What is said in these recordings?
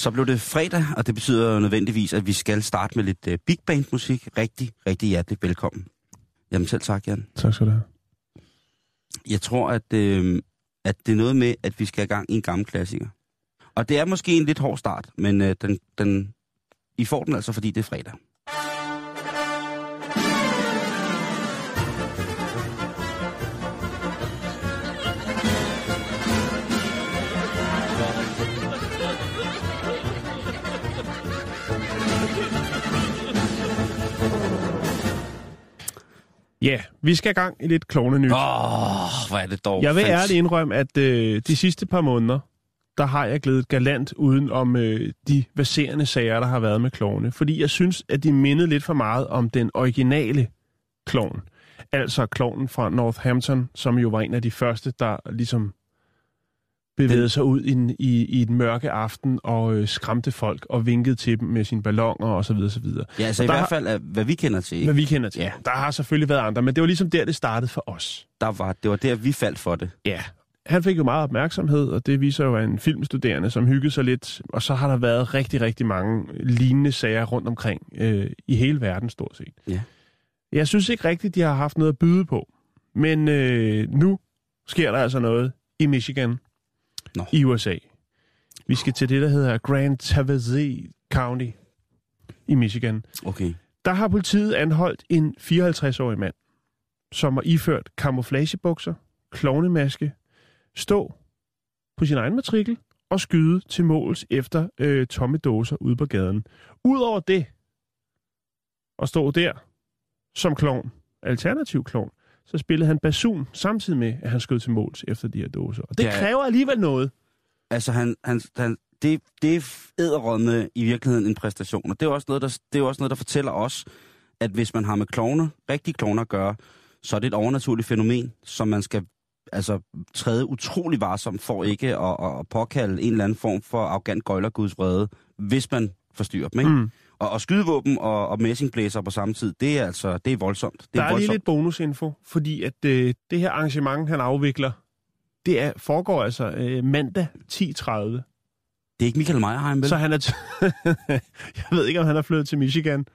Så blev det fredag, og det betyder nødvendigvis, at vi skal starte med lidt uh, big band musik. Rigtig, rigtig hjertelig velkommen. Jamen selv tak, Jan. Tak skal du have. Jeg tror, at, øh, at det er noget med, at vi skal i gang i en gammel klassiker. Og det er måske en lidt hård start, men øh, den, den, I får den altså, fordi det er fredag. Ja, vi skal i gang i lidt klovne nyt. Åh, oh, hvor er det dog Jeg vil fandt- ærligt indrømme, at øh, de sidste par måneder, der har jeg glædet galant uden om øh, de baserende sager, der har været med klovne. Fordi jeg synes, at de mindede lidt for meget om den originale klovn. Altså klovnen fra Northampton, som jo var en af de første, der ligesom bevægede Den- sig ud i, i, i et mørke aften og øh, skræmte folk og vinkede til dem med sine ballonger og så videre, så videre. Ja, altså Og i hvert har- fald, af, hvad vi kender til. Hvad Ikke? vi kender til. Ja. Der har selvfølgelig været andre, men det var ligesom der, det startede for os. Der var, det var der, vi faldt for det. Ja, han fik jo meget opmærksomhed, og det viser jo, en filmstuderende, som hyggede sig lidt. Og så har der været rigtig, rigtig mange lignende sager rundt omkring øh, i hele verden, stort set. Ja. Jeg synes ikke rigtigt, de har haft noget at byde på. Men øh, nu sker der altså noget i Michigan, Nå. i USA. Vi skal til det, der hedder Grand Traverse County i Michigan. Okay. Der har politiet anholdt en 54-årig mand, som har iført camouflagebukser, klovnemaske, stå på sin egen matrikel og skyde til måls efter øh, tomme dåser ude på gaden. Udover det, at stå der som klovn, alternativ klovn, så spillede han basun samtidig med, at han skød til måls efter de her dåser. Og det Ja. kræver alligevel noget. Altså, han, han, han, det, det er æderrømme i virkeligheden en præstation. Og det er, også noget, der, det er også noget, der fortæller os, at hvis man har med klovne, rigtige klovne at gøre, så er det et overnaturligt fænomen, som man skal altså, træde utrolig varsomt for ikke at, at, at påkalde en eller anden form for arrogant gøjlerguds vrede, hvis man forstyrrer dem. Ikke? Mm. Og, og skydevåben og, og messingblæser på samme tid, det er altså det er voldsomt. Det Der er, er lige voldsomt. lidt bonusinfo, fordi at øh, det her arrangement, han afvikler, det er, foregår altså øh, mandag 10.30. Det er ikke Michael Meyerheim, vel? Så han er... T- jeg ved ikke, om han er flyttet til Michigan.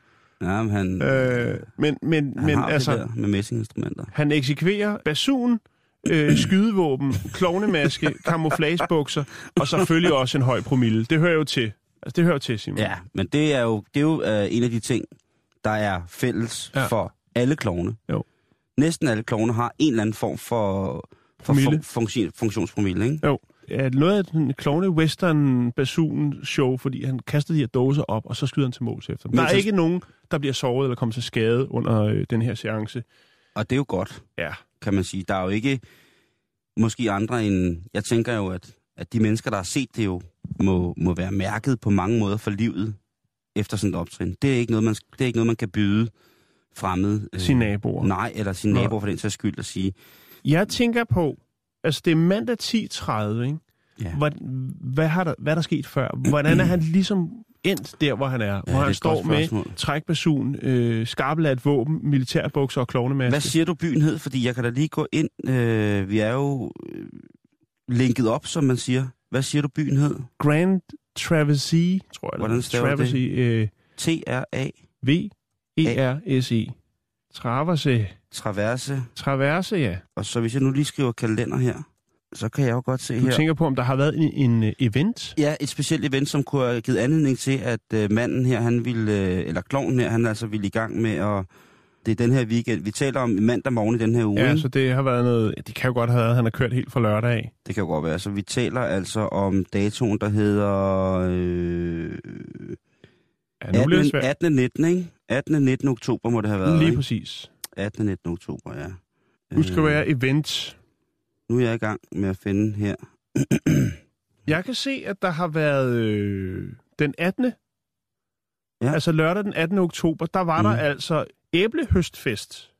ja, men han, Øh, men men, han men har altså, det der med messinginstrumenter. han eksekverer basun, øh, skydevåben, klovnemaske, camouflagebukser, og selvfølgelig også en høj promille. Det hører jo til. Altså, det hører til, Simon. Ja, men det er jo, det er jo øh, en af de ting, der er fælles Ja. for alle klovne. Jo. Næsten alle klovne har en eller anden form for, for fun, funktion, funktionspromille, ikke? Jo. Ja, noget af den klovne western basun show, fordi han kaster de her dåser op, og så skyder han til måls efter dem. Der er ikke nogen, der bliver såret eller kommer til skade under øh, den her seance. Og det er jo godt, Ja. kan man sige. Der er jo ikke måske andre end... Jeg tænker jo, at, at de mennesker, der har set det jo, må, må være mærket på mange måder for livet efter sådan et optrin. Det er ikke noget, man, det er ikke noget, man kan byde fremmede. øh, Sine naboer. Nej, eller sine Nå. naboer for den sags skyld at sige. Jeg tænker på, altså det er mandag 10.30, ikke? Ja. Hvad, hvad, har der, hvad er der sket før? Hvordan er han ligesom endt der, hvor han er? Ja, hvor er han et står med trækbasun, øh, skarpeladt våben, militærbukser og klovnemaske. Hvad siger du byen hed? Fordi jeg kan da lige gå ind. Øh, vi er jo linket op, som man siger. Hvad siger du byen hed? Grand Traverse, tror jeg. Hvordan staver du Traverse, øh, T-R-A, V-E-R-S-E. Traverse. Traverse. Traverse, ja. Og så hvis jeg nu lige skriver kalender her, så kan jeg jo godt se Du her. tænker på, om der har været en, en øh, event? Ja, et specielt event, som kunne have givet anledning til, at øh, manden her, han ville, øh, eller kloven her, han altså ville i gang med at... Det er den her weekend. Vi taler om mandag morgen i den her uge. Ja, så det har været noget... Det kan jo godt have været, at han har kørt helt fra lørdag af. Det kan jo godt være. Så vi taler altså om datoen, der hedder... Øh, Ja, nu bliver det 18. svært. 18. 19, ikke? 18. 19. oktober må det have været, Lige ikke? præcis. 18. 19. oktober, ja. Nu skal Øh, være event. Nu er jeg i gang med at finde her. Jeg kan se, at der har været øh, den 18. Ja. Altså lørdag den 18. oktober, der var mm. der altså æblehøstfest.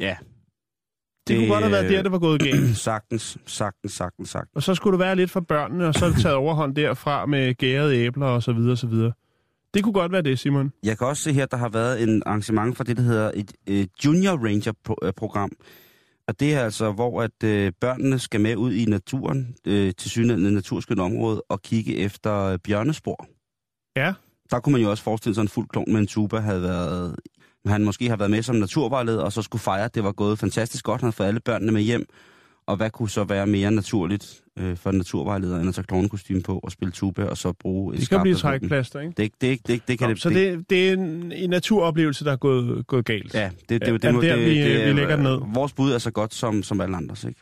Ja. Det, det kunne godt have været der, det var gået galt. sagtens, sagtens, sagtens, sagtens. Og så skulle det være lidt for børnene, og så er det taget overhånd derfra med gærede æbler og så videre og så videre. Det kunne godt være det, Simon. Jeg kan også se her, der har været en arrangement for det, der hedder et, et Junior Ranger-program. Og det er altså, hvor at øh, børnene skal med ud i naturen, øh, til synligheden naturskønne område, og kigge efter øh, bjørnespor. Ja. Der kunne man jo også forestille sig, at en fuld klon med en tuba havde været... Han måske har været med som naturvejleder, og så skulle fejre, at det var gået fantastisk godt. Han havde fået alle børnene med hjem. Og hvad kunne så være mere naturligt øh, for en naturvejleder, end at tage klovnekostyme på og spille tuba, og så bruge et Det kan blive trækplaster, ikke? Det, det, det, det, det kan Nå, det, så det, det er en, en naturoplevelse, der er gået, gået galt. Ja, det, det, Ja, det, er det, det der, det, vi, det, vi lægger den ned? Vores bud er så godt som, som alle andres, ikke?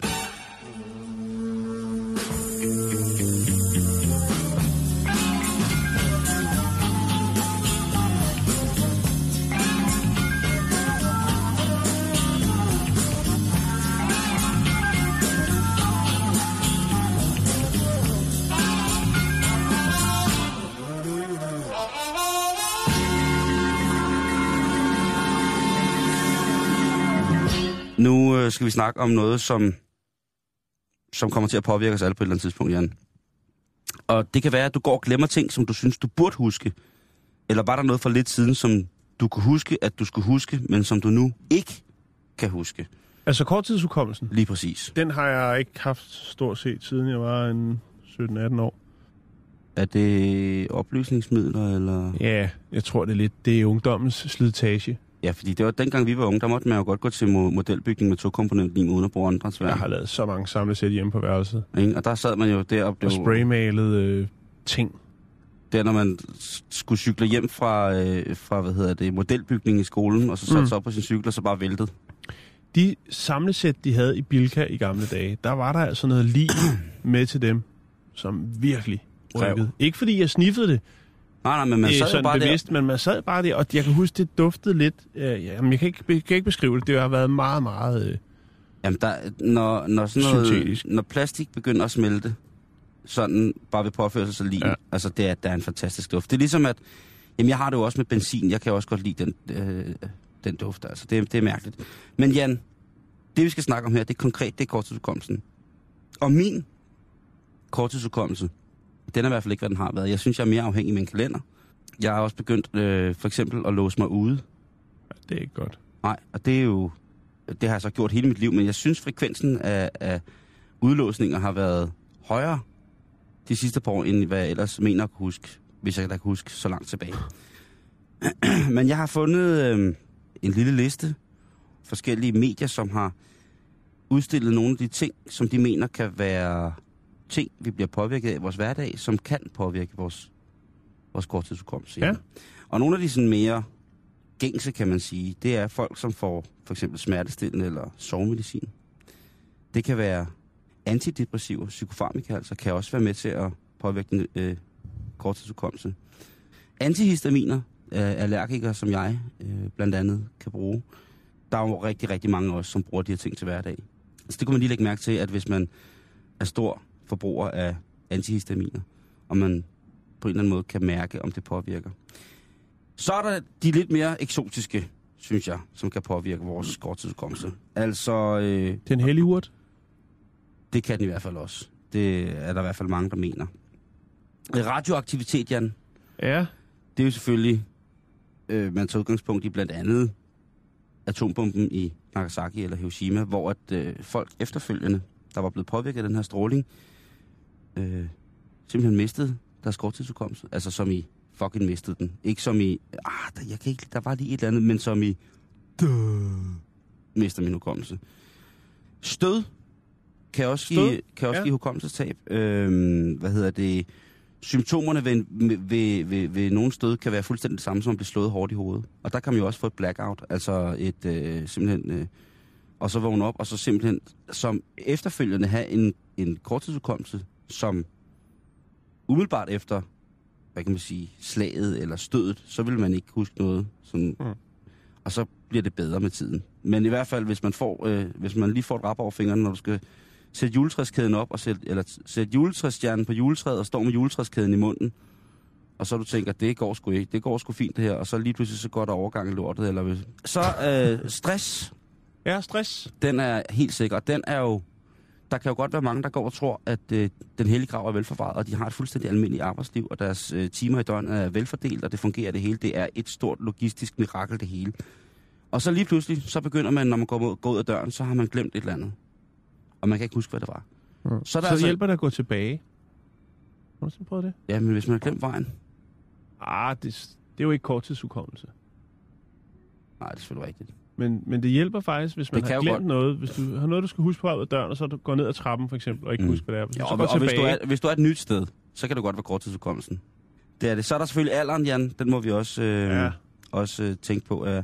Vi snakke om noget, som, som kommer til at påvirke os alle på et eller andet tidspunkt, Jan. Og det kan være, at du går og glemmer ting, som du synes, du burde huske. Eller var der noget for lidt siden, som du kunne huske, at du skulle huske, men som du nu ikke kan huske. Altså korttidshukommelsen, Lige præcis. den har jeg ikke haft stort set, siden jeg var en 17-18 år. Er det oplysningsmidler, eller... Ja, jeg tror det er lidt, det er ungdommens slitage. Ja, fordi det var dengang vi var unge, der måtte man jo godt gå til mo- modelbygning med to komponentlim uden at bruge andre Jeg har lavet så mange samlesæt hjemme på værelset. Ikke? Og der sad man jo der og spraymalet øh, ting. Der, når man skulle cykle hjem fra, øh, fra hvad hedder det, modelbygning i skolen, og så satte Mm. sig op på sin cykel, og så bare væltede. De samlesæt, de havde i Bilka i gamle dage, der var der altså noget lige med til dem, som virkelig rykkede. Ikke fordi jeg sniffede det, Nej, nej, men man øh, sad jo sådan bare bevidst, men man sad bare der, og jeg kan huske, det duftede lidt. Øh, jamen, jeg kan ikke, jeg kan ikke beskrive det. Det har været meget, meget... Øh, der. Jamen, der, når, når, sådan noget, Syntetisk. når plastik begynder at smelte, sådan bare ved påføre sig så lige, Ja. ja. altså det er, der er en fantastisk duft. Det er ligesom at, jamen jeg har det jo også med benzin, jeg kan også godt lide den, øh, den duft, altså det, det er mærkeligt. Men Jan, det vi skal snakke om her, det er konkret, det er korttidsudkommelsen. Og min korttidsudkommelse, den er i hvert fald ikke, hvad den har været. Jeg synes, jeg er mere afhængig af min kalender. Jeg har også begyndt øh, for eksempel at låse mig ude. det er ikke godt. Nej, og det er jo... Det har jeg så gjort hele mit liv, men jeg synes, frekvensen af, af udlåsninger har været højere de sidste par år, end hvad jeg ellers mener at kunne huske, hvis jeg da kan huske så langt tilbage. men jeg har fundet øh, en lille liste forskellige medier, som har udstillet nogle af de ting, som de mener kan være ting, vi bliver påvirket af i vores hverdag, som kan påvirke vores, vores korttidsudkommelse. Ja. Og nogle af de sådan mere gængse, kan man sige, det er folk, som får for eksempel smertestillende eller sovemedicin. Det kan være antidepressiver, psykofarmika, altså kan også være med til at påvirke øh, korttidsudkommelse. Antihistaminer, øh, allergikere som jeg øh, blandt andet kan bruge. Der er jo rigtig, rigtig mange også, som bruger de her ting til hverdag. Så det kunne man lige lægge mærke til, at hvis man er stor forbruger af antihistaminer, og man på en eller anden måde kan mærke, om det påvirker. Så er der de lidt mere eksotiske, synes jeg, som kan påvirke vores korttidsudkommelse. Altså, øh, Den hellige urt? det kan den i hvert fald også. Det er der i hvert fald mange, der mener. Radioaktivitet, Jan, Ja. det er jo selvfølgelig, øh, man tager udgangspunkt i blandt andet atombomben i Nagasaki eller Hiroshima, hvor at øh, folk efterfølgende, der var blevet påvirket af den her stråling, øh, simpelthen mistede deres korttidsudkommelse. Altså som i fucking mistede den. Ikke som i, ah, der, jeg kan ikke, der var lige et eller andet, men som i, duh, mister min hukommelse. Stød kan også Stød? give, kan også Ja. give hukommelsestab. Øhm, hvad hedder det? Symptomerne ved, ved, ved, ved nogle stød kan være fuldstændig det samme som at blive slået hårdt i hovedet. Og der kan man jo også få et blackout, altså et øh, simpelthen... Øh, og så vågne op, og så simpelthen som efterfølgende have en, en korttidsudkommelse, som umiddelbart efter hvad kan man sige, slaget eller stødet, så vil man ikke huske noget. Sådan, Mm. Og så bliver det bedre med tiden. Men i hvert fald, hvis man, får, øh, hvis man lige får et rap over fingrene, når du skal sætte juletræskæden op, og sætte, eller sætte juletræsstjernen på juletræet, og står med juletræskæden i munden, og så du tænker, det går sgu ikke, det går sgu fint det her, og så lige pludselig så går der overgang i lortet, eller hvis... Så øh, stress, Ja, stress. den er helt sikker. Den er jo... Der kan jo godt være mange, der går og tror, at øh, den hellige grav er velforvaret, og de har et fuldstændig almindeligt arbejdsliv, og deres øh, timer i døgnet er velfordelt, og det fungerer det hele. Det er et stort logistisk mirakel, det hele. Og så lige pludselig, så begynder man, når man går, mod, går ud af døren, så har man glemt et eller andet. Og man kan ikke huske, hvad det var. Mm. Så er der så altså- hjælper det at gå tilbage. Har du prøvet det? Ja, men hvis man har glemt vejen... Ah, det, det er jo ikke korttidshukommelse. Nej, det er selvfølgelig rigtigt. Men, men det hjælper faktisk, hvis man Det har glemt godt. noget. Hvis du har noget, du skal huske på af døren, og så du går ned ad trappen for eksempel, og ikke Mm. husker, hvad det er. Hvis Ja, du og, går og hvis, du er, hvis du er et nyt sted, så kan det godt være korttidsudkommelsen. Det er det. Så er der selvfølgelig alderen, Jan. Den må vi også, øh, Ja. også øh, tænke på. Øh.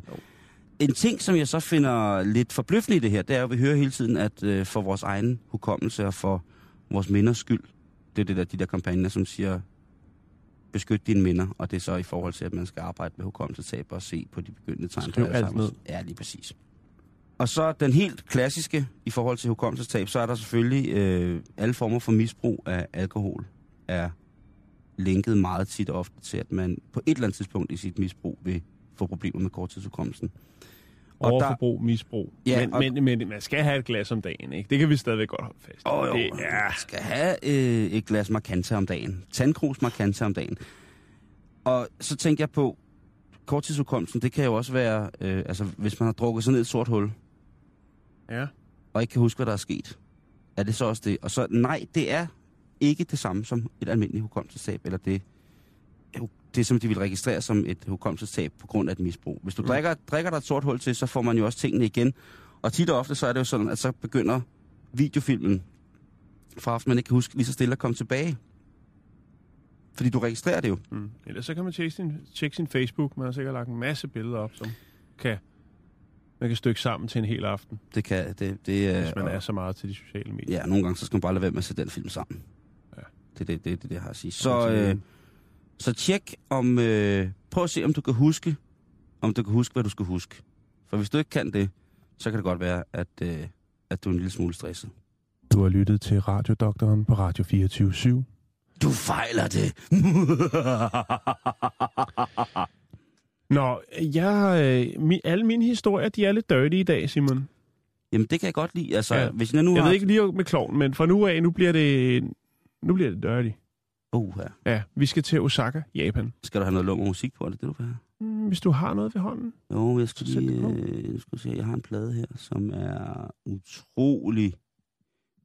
En ting, som jeg så finder lidt forbløffende i det her, det er at vi hører hele tiden, at øh, for vores egen hukommelse og for vores minders skyld, det er det der, de der kampagner, som siger, beskyt dine minder, og det er så i forhold til, at man skal arbejde med hukommelsestab og se på de begyndende tegn. Skriv alt ned. Ja, lige præcis. Og så den helt klassiske i forhold til hukommelsestab, så er der selvfølgelig øh, alle former for misbrug af alkohol er linket meget tit ofte til, at man på et eller andet tidspunkt i sit misbrug vil få problemer med korttidshukommelsen. Og der- overforbrug, misbrug. Ja, men, og- men, men man skal have et glas om dagen, ikke? Det kan vi stadigvæk godt holde fast. i. Jo, det, man ja, skal have øh, et glas markante om dagen. Tandkrus markante om dagen. Og så tænkte jeg på, korttidshukommelsen, det kan jo også være, øh, altså hvis man har drukket sig ned i et sort hul, ja. og ikke kan huske, hvad der er sket. Er det så også det? Og så nej, det er ikke det samme som et almindeligt hukommelsestab, eller det, det som de vil registrere som et hukommelsestab på grund af et misbrug. Hvis du mm. drikker, drikker dig et sort hul til, så får man jo også tingene igen. Og tit og ofte så er det jo sådan, at så begynder videofilmen fra aften, man ikke kan huske lige så stille at komme tilbage. Fordi du registrerer det jo. Mm. Ellers så kan man tjekke sin, tjekke sin Facebook. Man har sikkert lagt en masse billeder op, som kan, man kan stykke sammen til en hel aften, Det kan, det, det, hvis man og- er så meget til de sociale medier. Ja, nogle gange så skal man bare lade være med at sætte den film sammen. Ja. Det er det, det, det, det, jeg har at sige. Så, øh, så tjek om... Øh, prøv at se, om du kan huske, om du kan huske, hvad du skal huske. For hvis du ikke kan det, så kan det godt være, at, øh, at du er en lille smule stresset. Du har lyttet til Radiodoktoren på Radio 24 /7. Du fejler det! Nå, jeg, øh, mi, alle mine historier, de er lidt dirty i dag, Simon. Jamen, det kan jeg godt lide. Altså, Ja. hvis jeg nu Jeg har... ved ikke lige med kloven, men fra nu af, nu bliver det, nu bliver det dirty. Uh, ja. Ja, vi skal til Osaka, Japan. Skal du have noget lummer musik på? Er det det, du vil have? Mm, Hvis du har noget ved hånden. Jo, jeg skal lige... Øh, jeg skal se, jeg har en plade her, som er utrolig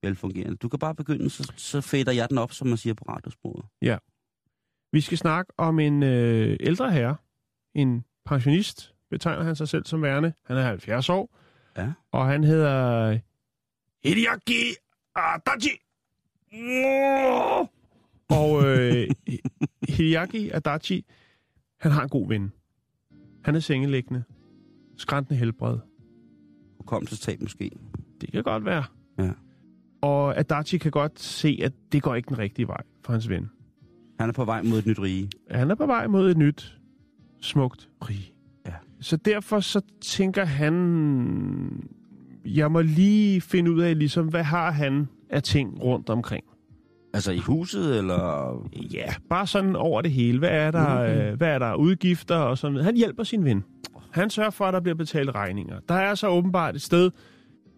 velfungerende. Du kan bare begynde, så, så fader jeg den op, som man siger på radiosporet. Vi skal snakke om en øh, ældre herre, en pensionist, betegner han sig selv som værende. Han er 70 år, Ja. og han hedder Hideaki Adachi. Og øh, Hideaki Adachi, han har en god ven. Han er sengeliggende, skræntende helbred. Hukommelsestab måske. Det kan godt være. Ja. Og Adachi kan godt se, at det går ikke den rigtige vej for hans ven. Han er på vej mod et nyt rige. Han er på vej mod et nyt, smukt rige. Ja. Så derfor så tænker han, jeg må lige finde ud af, ligesom, hvad har han af ting rundt omkring. Altså i huset, eller... Ja, bare sådan over det hele. Hvad er der, Okay. øh, hvad er der udgifter og sådan noget. Han hjælper sin ven. Han sørger for, at der bliver betalt regninger. Der er så åbenbart et sted,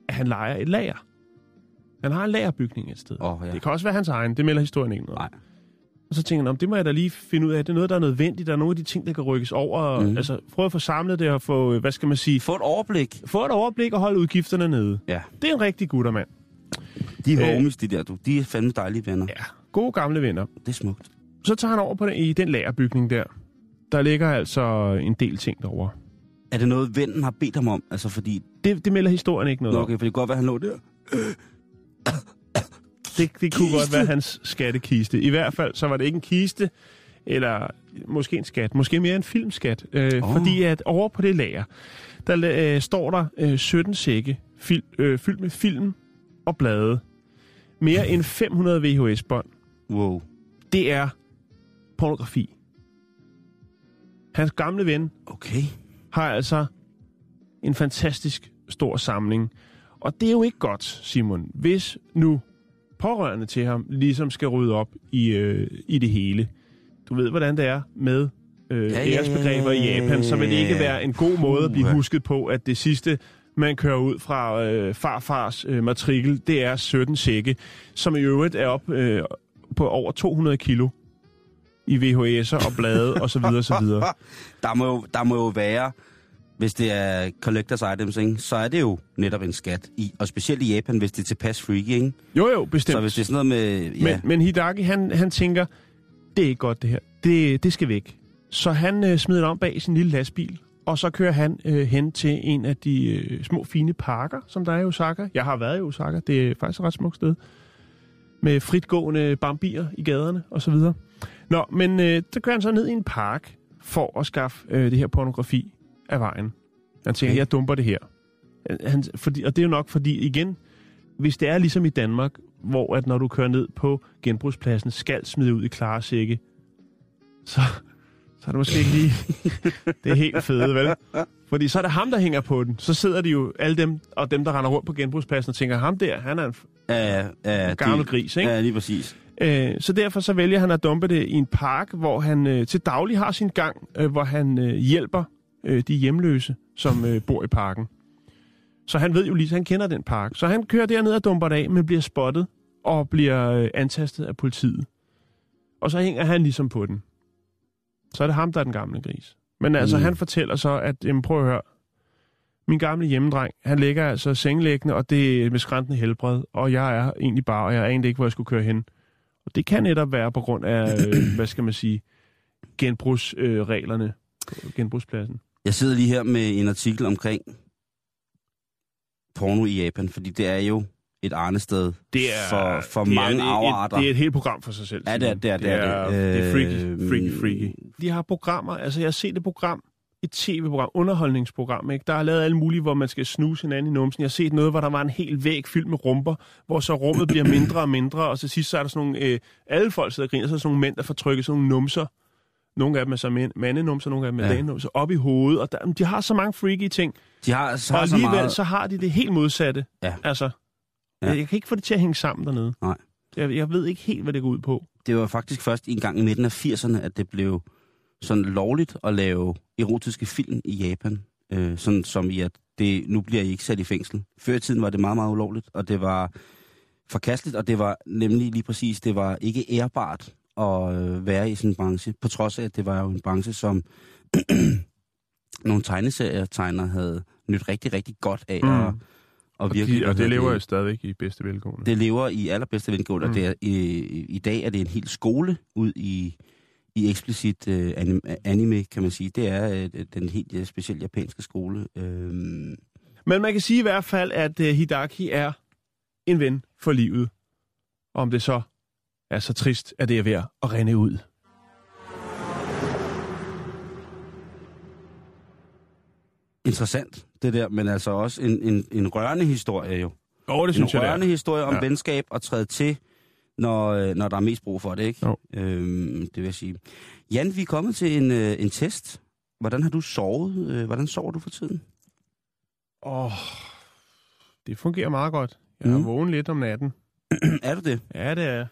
at han leger et lager. Han har en lagerbygning et sted. Åh, ja. Det kan også være hans egen. Det melder historien ikke noget. Nej. Og så tænker han, om det må jeg da lige finde ud af. Det er noget, der er nødvendigt. Der er nogle af de ting, der kan rykkes over. Mm. Altså, prøv at få samlet det og få, øh, hvad skal man sige, Få et overblik. få et overblik og holde udgifterne nede. Ja. Det er en rigtig guttermand. De Øh. homies, de der, du. De er fandme dejlige venner. Ja, gode gamle venner. Det er smukt. Så tager han over på den, i den lagerbygning der. Der ligger altså en del ting derovre. Er det noget, vennen har bedt ham om? Altså fordi... Det, det melder historien ikke noget Nå, okay, for det kan godt være, han lå der. Det, det kunne Kiste. godt være hans skattekiste. I hvert fald, så var det ikke en kiste, eller måske en skat, måske mere en filmskat. Øh, oh. Fordi at over på det lager, der øh, står der øh, 17 sække fil, øh, fyldt med film og blade. Mere end 500 VHS-bånd. Wow. Det er pornografi. Hans gamle ven Okay. har altså en fantastisk stor samling. Og det er jo ikke godt, Simon, hvis nu pårørende til ham ligesom skal rydde op i, øh, i det hele. Du ved, hvordan det er med øh, Ja, ja, æresbegreber i Japan, så vil det ikke være en god måde at blive husket på, at det sidste, man kører ud fra øh, farfars øh, matrikel, det er 17 sække, som i øvrigt er op øh, på over 200 kilo i VHS'er og blade og så videre, så videre. Der må, jo, der må jo være, hvis det er collectors items, ikke, så er det jo netop en skat. I, og specielt i Japan, hvis det er tilpas freaky, ikke? Jo, jo, bestemt. Så hvis det er sådan noget med... Ja, Men, men Hidaki, han, han tænker, det er ikke godt det her. Det, det skal væk. Så han øh, smider det om bag sin lille lastbil, og så kører han øh, hen til en af de øh, små fine parker, som der er i Osaka. Jeg har været i Osaka. Det er faktisk et ret smukt sted. Med fritgående bambier i gaderne og så videre. Nå, men øh, så kører han så ned i en park for at skaffe øh, det her pornografi af vejen. Han tænker, Okay. jeg dumper det her. Han, fordi, og det er jo nok fordi, igen, hvis det er ligesom i Danmark, hvor at når du kører ned på genbrugspladsen, skal smide ud i klare sække, så, så er det måske ikke lige det er helt fede, vel? Fordi så er det ham, der hænger på den. Så sidder de jo, alle dem, og dem, der render rundt på genbrugspladsen, og tænker, ham der, han er en ja, ja, gammel det- gris, ikke? Ja, lige præcis. Øh, så derfor så vælger han at dumpe det i en park, hvor han øh, til daglig har sin gang, øh, hvor han øh, hjælper øh, de hjemløse, som øh, bor i parken. Så han ved jo lige, han kender den park. Så han kører derned og dumper det af, men bliver spottet og bliver øh, antastet af politiet. Og så hænger han ligesom på den. Så er det ham, der er den gamle gris. Men altså, Mm. han fortæller så, at jamen, prøv at høre, min gamle hjemmedreng, han ligger altså sengelæggende, og det er med skræntende helbred, og jeg er egentlig bare, og jeg anede ikke, hvor jeg skulle køre hen. Og det kan netop være på grund af, øh, hvad skal man sige, genbrugsreglerne på genbrugspladsen. Jeg sidder lige her med en artikel omkring porno i Japan, fordi det er jo et arnested Det er, for, for det mange er afarter. Et, det er et helt program for sig selv. Ja, det er det. Er, det, er, det. det er freaky, Øhm, freaky, freaky. De har programmer, altså jeg har set et program, et tv-program, underholdningsprogram, ikke? Der er lavet alle mulige, hvor man skal snuse hinanden i numsen. Jeg har set noget, hvor der var en hel væg fyldt med rumper, hvor så rummet bliver mindre og mindre, og til sidst så er der sådan nogle, øh, alle folk sidder og griner, så er der sådan nogle mænd, der får trykket sådan nogle numser. Nogle af dem er så mænd- mandenumser, nogle af dem er Ja. dagenumser, op i hovedet, og der, de har så mange freaky ting. De har, så Og har så alligevel meget... så har de det helt modsatte. Ja. Altså, Ja. ja. jeg kan ikke få det til at hænge sammen dernede. Nej. Jeg, jeg ved ikke helt, hvad det går ud på. Det var faktisk først en gang i midten af 80'erne, at det blev sådan lovligt at lave erotiske film i Japan. Øh, sådan som i, at det, nu bliver I ikke sat i fængsel. Før i tiden var det meget, meget ulovligt, og det var forkasteligt, og det var nemlig lige præcis, det var ikke ærbart at øh, være i sådan en branche, på trods af, at det var jo en branche, som nogle tegneserietegnere havde nyt rigtig, rigtig godt af Mm. at Og, virkelig... de, hvad og det lever jo stadigvæk i bedste velgående. det lever i allerbedste velgående, mm. og det er, i, i dag er det en hel skole ud i, i eksplicit øh, anime, kan man sige. Det er øh, den helt øh, specielle japanske skole. Øh, Men man kan sige i hvert fald, at uh, Hidaki er en ven for livet. Og om det så er så trist, at det er ved at rende ud. interessant, det der, men altså også en, en, en rørende historie jo. Oh, det En synes jeg, det rørende er. historie om Ja. venskab og træde til, når, øh, når der er mest brug for det, ikke? Jo. Øhm, det vil jeg sige. Jan, vi er kommet til en, øh, en test. Hvordan har du sovet? Øh, Hvordan sover du for tiden? Åh, oh, det fungerer meget godt. Jeg er Mm. vågen lidt om natten. er du det? Ja, det er,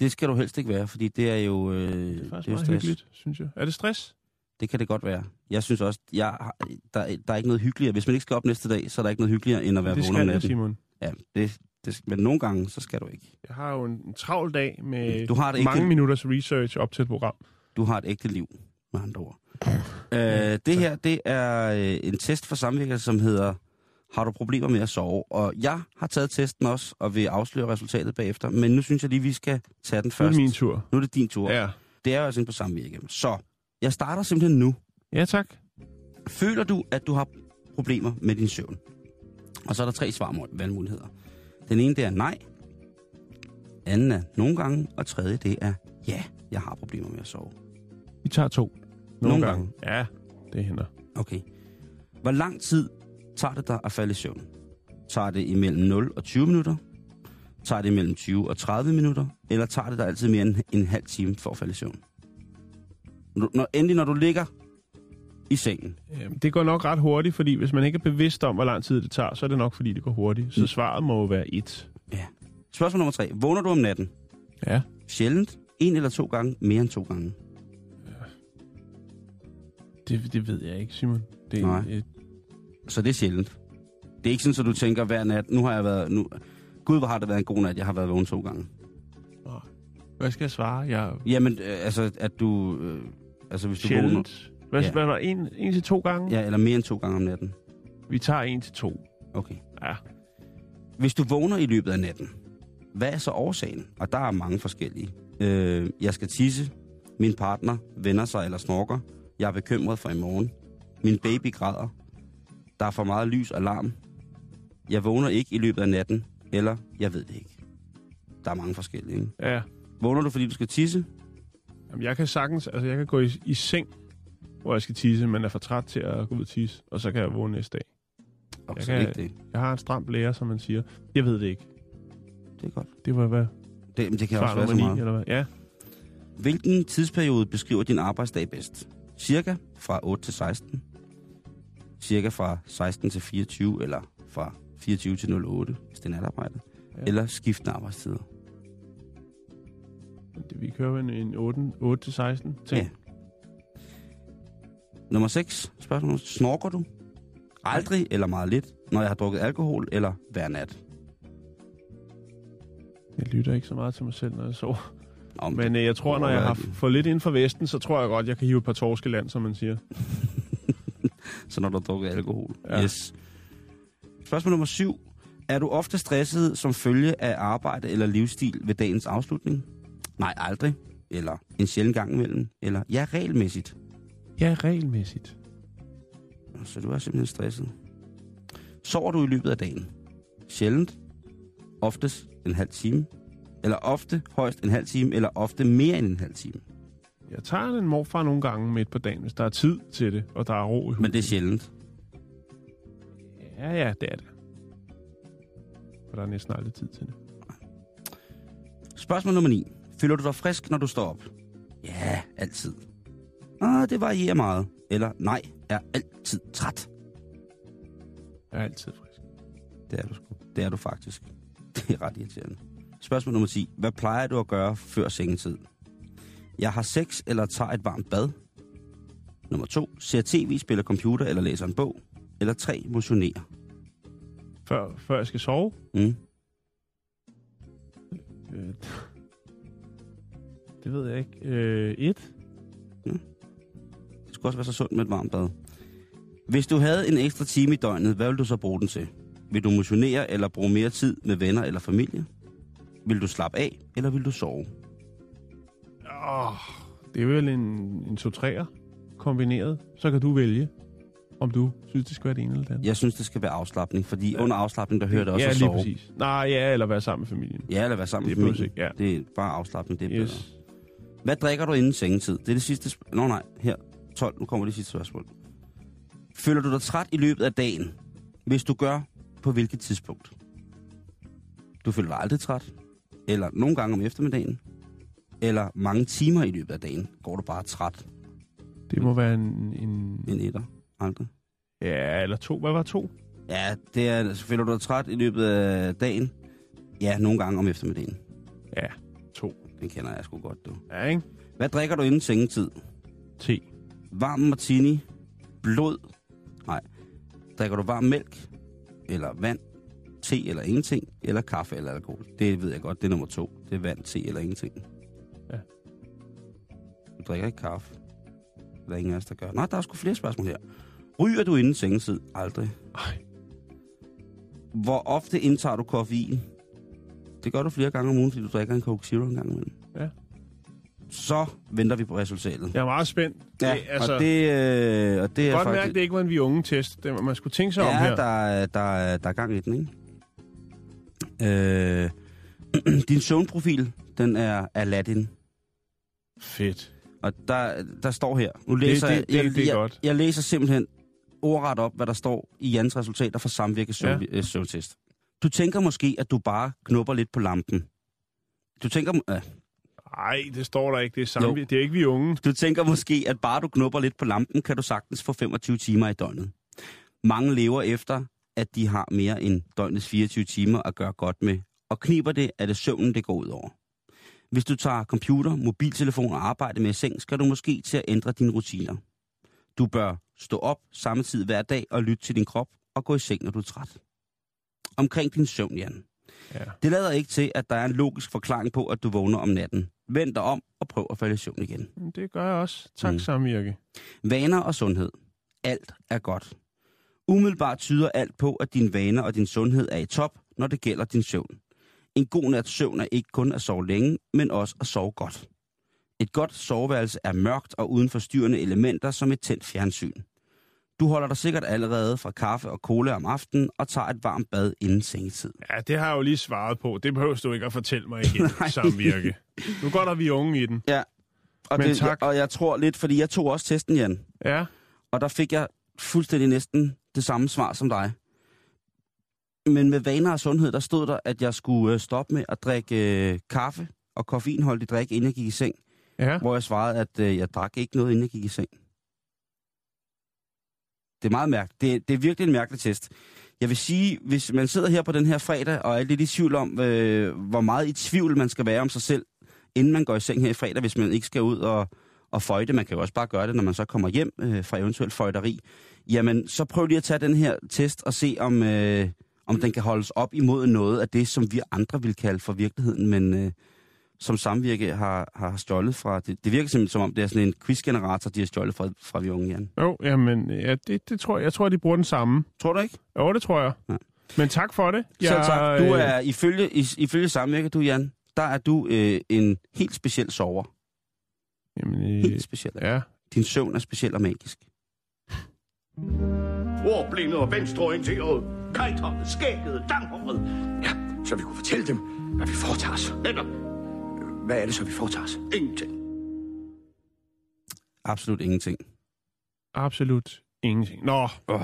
Det skal du helst ikke være, fordi det er jo, øh, det er det faktisk er jo meget stress. hyggeligt, synes jeg. Er det stress? Det kan det godt være. Jeg synes også, jeg har, der, der er ikke noget hyggeligere. Hvis man ikke skal op næste dag, så er der ikke noget hyggeligere, end at være det vågen om skal jeg, natten. Simon. Ja, det, det, men nogle gange, så skal du ikke. Jeg har jo en, en travl dag med Du har det ikke- mange minutters research op til et program. Du har et ægte liv, med andre ord. øh, det her, det er øh, en test for samvirker, som hedder Har du problemer med at sove? Og jeg har taget testen også, og vil afsløre resultatet bagefter. Men nu synes jeg lige, vi skal tage den Nu er først. det min tur. Nu er det din tur. Ja. Det er jo altså inde på samvirke. Så, jeg starter simpelthen nu. Ja, tak. Føler du, at du har problemer med din søvn? Og så er der tre svarvalgmuligheder. Den ene, det er nej. Anden er nogle gange. Og tredje, det er ja, jeg har problemer med at sove. Vi tager to. Nogle gange. Ja, det hænder. Okay. Hvor lang tid tager det dig at falde i søvn? Tager det imellem 0 og 20 minutter? Tager det imellem 20 og 30 minutter? Eller tager det dig altid mere end en halv time for at falde i søvn? Når, endelig, når du ligger i sengen. Øhm, Det går nok ret hurtigt, fordi hvis man ikke er bevidst om, hvor lang tid det tager, så er det nok, fordi det går hurtigt. Så Mm. svaret må jo være et. Spørgsmål nummer tre. Vågner du om natten? Ja. Sjældent. En eller to gange. Mere end to gange. Det, det ved jeg ikke, Simon. Det, er Nej. Et, Så det er sjældent. Det er ikke sådan, at du tænker hver nat, nu har jeg været... Nu, Gud, hvor har det været en god nat, jeg har været vågen to gange. hvad skal jeg svare? Jeg Jamen, øh, altså, at du... Øh, altså, hvis du vågner... Hvad, ja. hvad var en, en til to gange? Ja, eller mere end to gange om natten. Vi tager en til to. Okay. Ja. Hvis du vågner i løbet af natten, hvad er så årsagen? Og der er mange forskellige. Øh, jeg skal tisse. Min partner vender sig eller snorker. Jeg er bekymret for i morgen. Min baby græder. Der er for meget lys og larm. Jeg vågner ikke i løbet af natten. Eller jeg ved det ikke. Der er mange forskellige. Ikke? Ja. Vågner du, fordi du skal tisse? Jamen, jeg kan sagtens, altså jeg kan gå i, i seng, hvor jeg skal tisse, men er for træt til at gå ud og tisse, og så kan jeg vågne næste dag. Og Jeg kan- ikke det. Jeg har en stram lærer, som man siger. Jeg ved det ikke. Det er godt. Det var hvad? Det, men det kan også være så meget. eller hvad? Ja. Hvilken tidsperiode beskriver din arbejdsdag bedst? Cirka fra 8 til 16? Cirka fra 16 til 24, eller fra 24 til 08, hvis det er natarbejde? Ja. Eller skiftende arbejdstider? Det, vi kører en, en 8, 8 til 16 ting. Ja. Nummer 6. Spørgsmål. Snorker du? Aldrig eller meget lidt, når jeg har drukket alkohol, eller hver nat? Jeg lytter ikke så meget til mig selv, når jeg sover. Om Men øh, jeg tror, når jeg har fået lidt inden for Vesten, så tror jeg godt, jeg kan hive et par torskeland, som man siger. Så når du har drukket alkohol. Ja. Yes. Spørgsmål nummer 7. Er du ofte stresset som følge af arbejde eller livsstil ved dagens afslutning? Nej, aldrig. Eller en sjældent gang imellem. Eller ja, regelmæssigt. Ja, regelmæssigt. Så du er simpelthen stresset. Sover du i løbet af dagen? Sjældent. Oftest en halv time. Eller ofte højst en halv time. Eller ofte mere end en halv time. Jeg tager en morfar nogle gange midt på dagen, hvis der er tid til det, og der er ro i huset. Men det er sjældent. Ja, ja, det er det. For der er næsten aldrig tid til det. Spørgsmål nummer 9. Føler du dig frisk, når du står op? Ja, altid. Ah, det varierer meget. Eller nej, er altid træt. Jeg er altid frisk. Det er du sgu. Det er du faktisk. Det er ret irriterende. Spørgsmål nummer 10. Hvad plejer du at gøre før sengetid? Jeg har sex eller tager et varmt bad. Nummer 2. Ser tv, spiller computer eller læser en bog. Eller 3. Motionerer. Før, før jeg skal sove? Mm. Øh, det ved jeg ikke. Øh, et? Det skulle også være så sundt med et varmt bad. Hvis du havde en ekstra time i døgnet, hvad vil du så bruge den til? Vil du motionere eller bruge mere tid med venner eller familie? Vil du slappe af, eller vil du sove? Åh, det er vel en, en to træer kombineret. Så kan du vælge, om du synes, det skal være det ene eller det andet. Jeg synes, det skal være afslappning, fordi under afslappning, der hører det også ja, at lige sove. præcis. Nej, ja, eller være sammen med familien. Ja, eller være sammen Det med familien. ikke, ja. Det er bare afslappning, det er bedre. Hvad drikker du inden sengetid? Det er det sidste spørgsmål. Nå nej, her. 12, nu kommer det sidste spørgsmål. Føler du dig træt i løbet af dagen? Hvis du gør, på hvilket tidspunkt? Du føler dig aldrig træt? Eller nogle gange om eftermiddagen? Eller mange timer i løbet af dagen går du bare træt? Det må være en, en... En etter? Aldrig? Ja, eller to. Hvad var to? Ja, det er, så føler du dig træt i løbet af dagen? Ja, nogle gange om eftermiddagen. Ja. Den kender jeg sgu godt, du. Ja, ikke? Hvad drikker du inden sengetid? Te. Varm martini, blod. Nej. Drikker du varm mælk? Eller vand? Te eller ingenting? Eller kaffe eller alkohol? Det ved jeg godt, det er nummer to. Det er vand, te eller ingenting. Ja. Du drikker ikke kaffe. Der er ingen af os, der gør. Nå, der er sgu flere spørgsmål her. Ryger du inden sengetid? Aldrig. Ej. Hvor ofte indtager du koffein? Det gør du flere gange om ugen, fordi du drikker en Coke Zero en gang imellem. Ja. Så venter vi på resultatet. Jeg er meget spændt. Ja, det, altså, og det, øh, og det er godt faktisk... mærke, det ikke var en vi unge test. Det, man skulle tænke sig om ja, her. der, er- der, er- der er gang i den, ikke? Øh, din søvnprofil, den er Aladdin. Fedt. Og der, der står her, nu læser det- jeg, det- jeg, det er jeg, godt. jeg læser simpelthen ordret op, hvad der står i Jans resultater for samvirke søvn, Ja. ja. øh, søvntest. Du tænker måske, at du bare knupper lidt på lampen. Du tænker, øh, Nej, det står der ikke. Det er, samme. Det er ikke vi unge. Du tænker måske, at bare du knupper lidt på lampen, kan du sagtens få 25 timer i døgnet. Mange lever efter, at de har mere end døgnets 24 timer at gøre godt med, og kniber det, er det søvnen, det går ud over. Hvis du tager computer, mobiltelefon og arbejde med i seng, skal du måske til at ændre dine rutiner. Du bør stå op samme tid hver dag og lytte til din krop og gå i seng, når du er træt. Omkring din søvn, Jan. Ja. Det lader ikke til, at der er en logisk forklaring på, at du vågner om natten. Vend dig om og prøv at falde i søvn igen. Det gør jeg også. Tak, Mm. mm. samvirke. Vaner og sundhed. Alt er godt. Umiddelbart tyder alt på, at dine vaner og din sundhed er i top, når det gælder din søvn. En god nats søvn er ikke kun at sove længe, men også at sove godt. Et godt soveværelse er mørkt og uden forstyrrende elementer som et tændt fjernsyn. Du holder dig sikkert allerede fra kaffe og cola om aftenen og tager et varmt bad inden sengetid. Ja, det har jeg jo lige svaret på. Det behøver du ikke at fortælle mig igen, samvirke. Nu går der vi unge i den. Og, Men det, tak. og jeg tror lidt, fordi jeg tog også testen, Jan, Ja, og der fik jeg fuldstændig næsten det samme svar som dig. Men med vaner og sundhed, der stod der, at jeg skulle øh, stoppe med at drikke øh, kaffe og koffeinholdig drik, inden jeg gik i seng. ja. Hvor jeg svarede, at øh, jeg drak ikke noget, inden jeg gik i seng. Det er meget mærkeligt. Det, det er virkelig en mærkelig test. Jeg vil sige, hvis man sidder her på den her fredag, og er lidt i tvivl om, øh, hvor meget i tvivl man skal være om sig selv, inden man går i seng her i fredag, hvis man ikke skal ud og, og føjte. Man kan jo også bare gøre det, når man så kommer hjem øh, fra eventuelt føjteri. Jamen, så prøv lige at tage den her test og se, om, øh, om den kan holdes op imod noget af det, som vi andre vil kalde for virkeligheden, men øh, som samvirke har, har stjålet fra. Det, det virker simpelthen som om, det er sådan en quizgenerator, de har stjålet fra, fra vi unge, Jan. Jo, jamen, ja, det, det tror jeg. Jeg tror, de bruger den samme. Tror du ikke? Jo, det tror jeg. Ja. Men tak for det. Selv tak. Du øh, er, ifølge, i, ifølge samvirke, du Jan, der er du øh, en helt speciel sover. Jamen, øh, Helt speciel. ja. Din søvn er speciel og magisk. Ordblinde og venstreorienteret. Kajter, skægget, langhåret. Ja, så vi kunne fortælle dem, hvad vi foretager os. Netop Hvad er det så, vi foretager os? ingenting. Absolut ingenting. Absolut ingenting. Nå, Oh.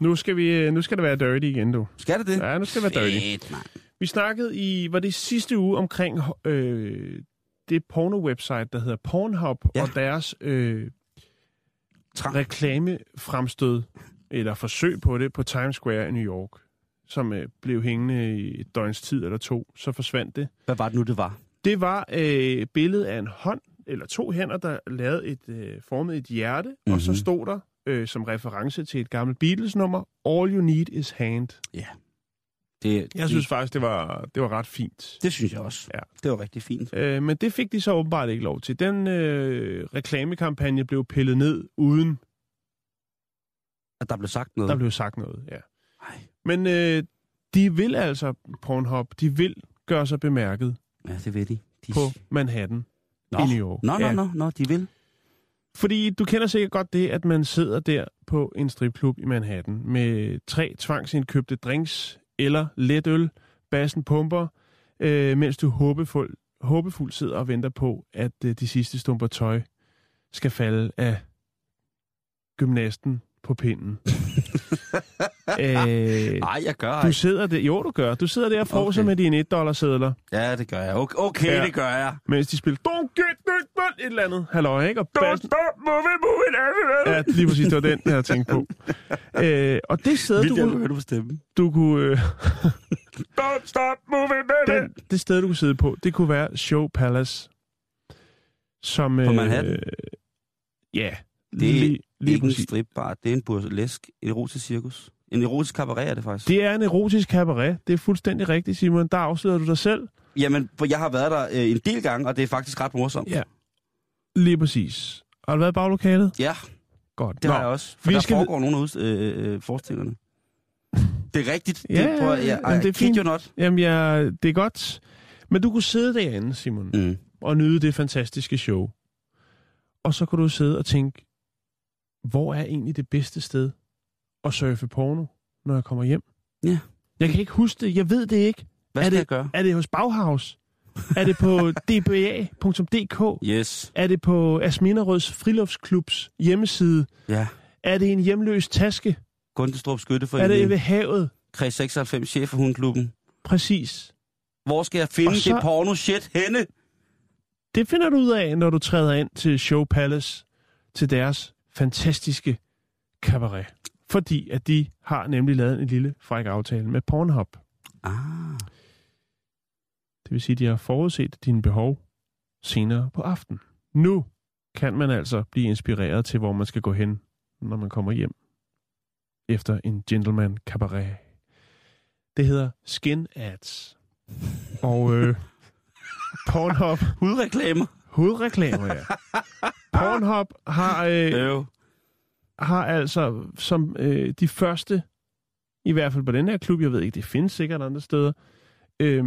nu skal, vi, øh, nu skal det være dirty igen, du. Skal det det? Ja, nu skal det være dirty. Fedt, mand. Vi snakkede i, var det sidste uge omkring øh, det porno-website, der hedder Pornhub, Ja. ja. og deres øh, Trang. reklamefremstød, eller forsøg på det, på Times Square i New York, som øh, blev hængende i et døgns tid eller to. Så forsvandt det. Hvad var det nu, det var? Det var øh, billedet af en hånd, eller to hænder, der lavede et, øh, formet et hjerte, mm-hmm. og så Mhm. stod der, øh, som reference til et gammelt Beatles-nummer, All You Need Is Hand. Det, Jeg synes faktisk, det var, det var ret fint. Det synes jeg også. Ja. Det var rigtig fint. Øh, men det fik de så åbenbart ikke lov til. Den øh, reklamekampagne blev pillet ned, uden At der blev sagt noget. der blev sagt noget. Ja. Ej. Men øh, de vil altså, Pornhub, de vil gøre sig bemærket Ja, det ved de. de... på Manhattan Nå. i New York. Nå, nå, Ja. nå, nå, de vil. Fordi du kender sikkert godt det, at man sidder der på en stripklub i Manhattan med tre tvangsindkøbte drinks eller letøl, bassen pumper, øh, mens du håbefuld, håbefuld sidder og venter på, at øh, de sidste stumper tøj skal falde af gymnasten på pinden. Øh, Nej, jeg gør du ikke. sidder der, jo du gør, du sidder der og fråser Okay. med dine 1 dollar sædler, Ja, det gør jeg. Okay, okay Ja. det gør jeg. mens de spiller Don't get it, but et eller andet. Halløj, ikke? Og bassen, stop moving, moving, Ja, lige præcis, det var den, jeg havde tænkt på. Øh, og det sted, Vildt, du, jeg kunne, du på stemmen. du kunne, øh, Don't stop moving, baby. den, det sted, du kunne sidde på, det kunne være Show Palace. Som, På Manhattan? Øh, ja, Det er lige, lige ikke en stripbar, det er en burlesk, et erotisk cirkus. En erotisk cabaret er det faktisk. Det er en erotisk cabaret. Det er fuldstændig rigtigt, Simon. Der afslører du dig selv. Jamen, jeg har været der øh, en del gange, og det er faktisk ret morsomt. Ja. Lige præcis. Har du været i baglokalet? Ja, Godt. det har jeg også. For vi der skal- foregår nogle af øh, øh, forestillingerne. Det er rigtigt. Ja, det, prøver, jeg, jamen, I det er fint. not. Jamen, ja, det er godt. Men du kunne sidde derinde, Simon. Mm. og nyde det fantastiske show. Og så kan du sidde og tænke, hvor er egentlig det bedste sted at surfe porno, når jeg kommer hjem? Ja. Jeg kan ikke huske det. Jeg ved det ikke. Hvad Er skal det- jeg gøre? Er det hos Bauhaus? er det på dba.dk? Yes. Er det på Asminerøds Friluftsklubs hjemmeside? Ja. Er det en hjemløs taske? Gundestrup Er det Skytteforening. ved havet? Kreds 96, chef for Hundklubben. Præcis. Hvor skal jeg finde Og så- det porno shit henne? Det finder du ud af, når du træder ind til Show Palace, til deres fantastiske cabaret. Fordi at de har nemlig lavet en lille fræk aftale med Pornhub. Ah. Det vil sige, at de har forudset dine behov senere på aftenen. Nu kan man altså blive inspireret til, hvor man skal gå hen, når man kommer hjem efter en gentleman cabaret. Det hedder Skin Ads. Og øh, Pornhub, Hudreklamer. hovedreklamer, ja. Pornhub har, øh, Øh. har altså som øh, de første, i hvert fald på den her klub, jeg ved ikke, det findes sikkert andre steder, øh,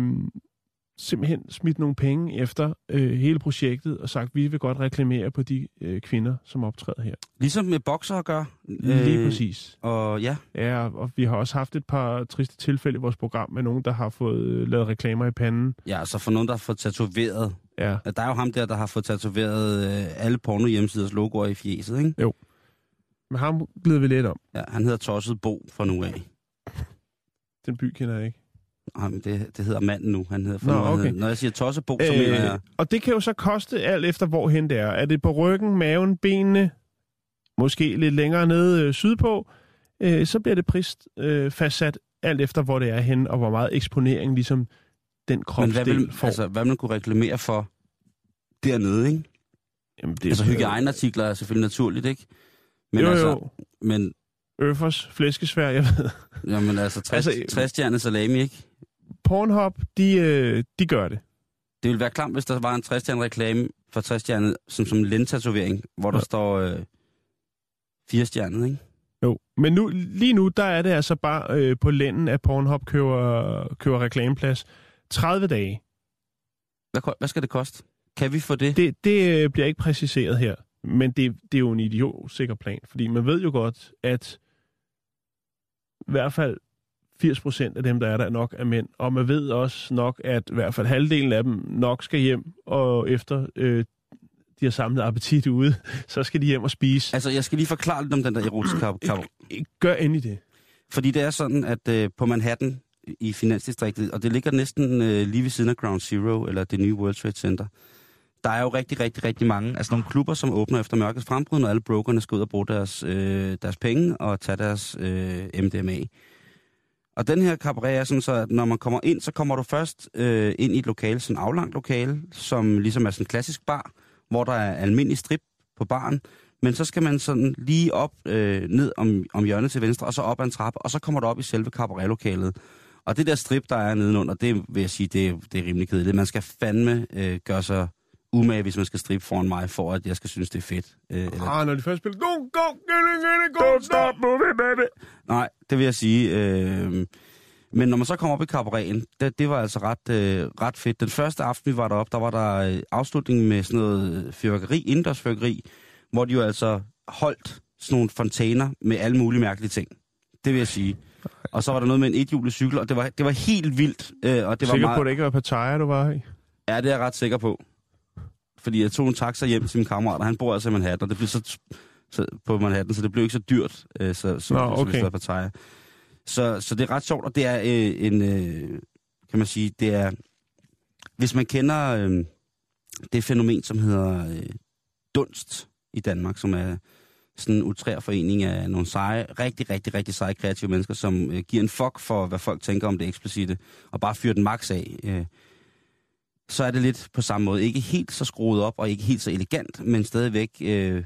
simpelthen smidt nogle penge efter øh, hele projektet og sagt, vi vil godt reklamere på de øh, kvinder, som optræder her. Ligesom med bokser at gøre. Lige præcis. Og ja, Ja, og vi har også haft et par triste tilfælde i vores program med nogen, der har fået øh, lavet reklamer i panden. ja, så for nogen, der har fået tatoveret. Ja, Der er jo ham der, der har fået tatoveret øh, alle porno hjemmesiders logoer i fjeset, ikke? men ham glider vi lidt om. Ja, han hedder Tosset Bo fra nu af. Den by kender jeg ikke. Nej, men det, det hedder manden nu. Han hedder, for Nå, okay. hedder, når jeg siger Tosset Bo, så mener jeg... og det kan jo så koste alt efter, hvorhen det er. Er det på ryggen, maven, benene, måske lidt længere nede øh, sydpå, øh, så bliver det prist øh, fastsat alt efter, hvor det er henne, og hvor meget eksponering ligesom den Men hvad kropsdel vil, får. altså, hvad man kunne reklamere for dernede, ikke? Jamen, det, Altså hygiejneartikler er selvfølgelig naturligt, ikke? Men jo, altså, jo. men, Øffers, flæskesvær, jeg ved. jamen, altså, 60, Altså, altså 60 stjernet salami, ikke? Pornhub, de, øh, de gør det. Det ville være klamt, hvis der var en 60 stjernet reklame for 60 stjernet som, som lentatovering, hvor der Ja. står øh, 4 stjernet, ikke? Jo, men nu, lige nu, der er det altså bare øh, på lænden, at Pornhub køber, køber reklameplads. 30 dage. Hvad, hvad skal det koste? Kan vi få det? Det, det øh, bliver ikke præciseret her, men det, det er jo en idiotsikker plan, fordi man ved jo godt, at i hvert fald 80 procent af dem, der er der, nok er mænd. Og man ved også nok, at i hvert fald halvdelen af dem nok skal hjem, og efter øh, de har samlet appetit ude, så skal de hjem og spise. Altså, jeg skal lige forklare lidt om den der erotiske kap- Gør endelig det. Fordi det er sådan, at øh, på Manhattan i Finansdistriktet, og det ligger næsten øh, lige ved siden af Ground Zero, eller det nye World Trade Center, der er jo rigtig, rigtig, rigtig mange, altså nogle klubber, som åbner efter mørkets frembrud, når alle brokerne skal ud og bruge deres, øh, deres penge og tage deres øh, MDMA. Og den her cabaret er sådan så, at når man kommer ind, så kommer du først øh, ind i et lokale, sådan aflangt lokale, som ligesom er sådan en klassisk bar, hvor der er almindelig strip på baren, men så skal man sådan lige op, øh, ned om, om hjørnet til venstre, og så op ad en trappe, og så kommer du op i selve cabaretlokalet. Og det der strip, der er nedenunder, det vil jeg sige, det, er- det er rimelig kedeligt. Man skal fandme øh, gøre sig umage, hvis man skal strippe foran mig, for at jeg skal synes, det er fedt. Øh, eller, Ah, når de først spiller, go, go, get it, go, Don't stop moving, baby. Nej, det vil jeg sige. Øh, men når man så kommer op i cabareten, det, det var altså ret, øh, ret fedt. Den første aften, vi var deroppe, der var der øh, afslutning med sådan noget fyrværkeri, indendørs fyrværkeri, hvor de jo altså holdt sådan nogle fontæner med alle mulige mærkelige ting. Det vil jeg sige. Og så var der noget med en ethjulet cykel, og det var, det var helt vildt. Øh, og det var Sikker meget, på, at det ikke var Pattaya, du var i? Ja, det er jeg ret sikker på. Fordi jeg tog en taxa hjem til min kammerat, og han bor altså i Manhattan, og det blev så, så på Manhattan, så det blev ikke så dyrt, øh, så, så, Nå, okay. som hvis det var Pattaya. Så, så det er ret sjovt, og det er øh, en, øh, kan man sige, det er, hvis man kender øh, det fænomen, som hedder øh, dunst i Danmark, som er sådan en utrær forening af nogle seje, rigtig, rigtig, rigtig seje kreative mennesker, som øh, giver en fuck for, hvad folk tænker om det eksplicite, og bare fyrer den max af. Øh, så er det lidt på samme måde. Ikke helt så skruet op, og ikke helt så elegant, men stadigvæk øh,